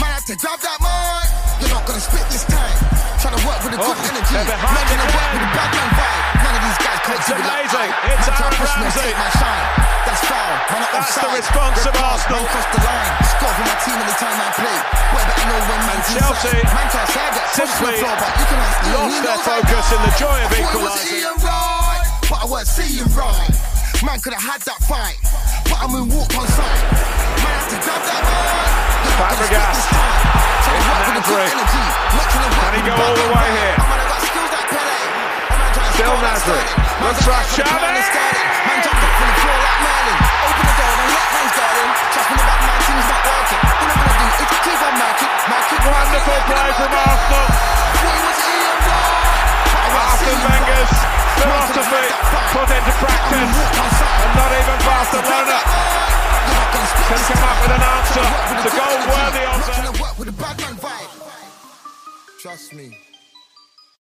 Speaker 2: Man had to grab that mic. You're not gonna spit this time. Trying to work with a good
Speaker 1: Oh,
Speaker 2: energy. Man trying to work with a bad man vibe. These guys can't
Speaker 1: It's
Speaker 2: it like
Speaker 1: amazing. It's Aaron Ramsey.
Speaker 2: take my shine. That's foul. Man not
Speaker 1: That's the response
Speaker 2: Red
Speaker 1: of Arsenal.
Speaker 2: Man crossed the line. Score for my team anytime I play. Boy, better know when
Speaker 1: And Chelsea
Speaker 2: inside. Man can't I get pushed to the
Speaker 1: simply
Speaker 2: floor, but you can ask Ian.
Speaker 1: lost
Speaker 2: He
Speaker 1: their focus in the joy of
Speaker 2: I it
Speaker 1: equalising.
Speaker 2: Right, but I weren't seeing right. Man could have had that fight, but I'm in walk on sight. Man had to grab that mic. You're not gonna spit
Speaker 1: Fabregas.
Speaker 2: this time. Trying to
Speaker 1: It's
Speaker 2: work with a good
Speaker 1: Nasri.
Speaker 2: energy. Not trying to work
Speaker 1: Can he go all the way here?
Speaker 2: The
Speaker 1: Xavi.
Speaker 2: crown and Sterling. Man jumped up from the floor like Merlin. Open the door and let hands darling. Trust me, the back team's not working. All I'm gonna do is keep on marking, marking,
Speaker 1: Wonderful play from Arsenal. Arsene Wenger's philosophy put into practice, and not even Barcelona can come up with an answer. It's a goal worthy of them.
Speaker 2: Trust me.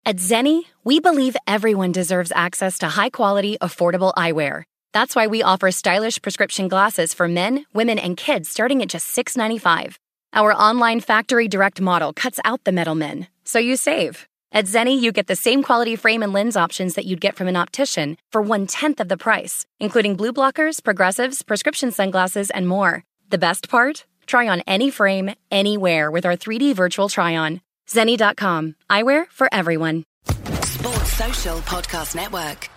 Speaker 8: At Zenni, we believe everyone deserves access to high quality, affordable eyewear. That's why we offer stylish prescription glasses for men, women, and kids starting at just $6.95. Our online factory direct model cuts out the middlemen, so you save. At Zenni, you get the same quality frame and lens options that you'd get from an optician for one tenth of the price, including blue blockers, progressives, prescription sunglasses, and more. The best part? Try on any frame, anywhere with our 3D virtual try on. Zenni.com. Eyewear for everyone.
Speaker 9: Sports Social Podcast Network.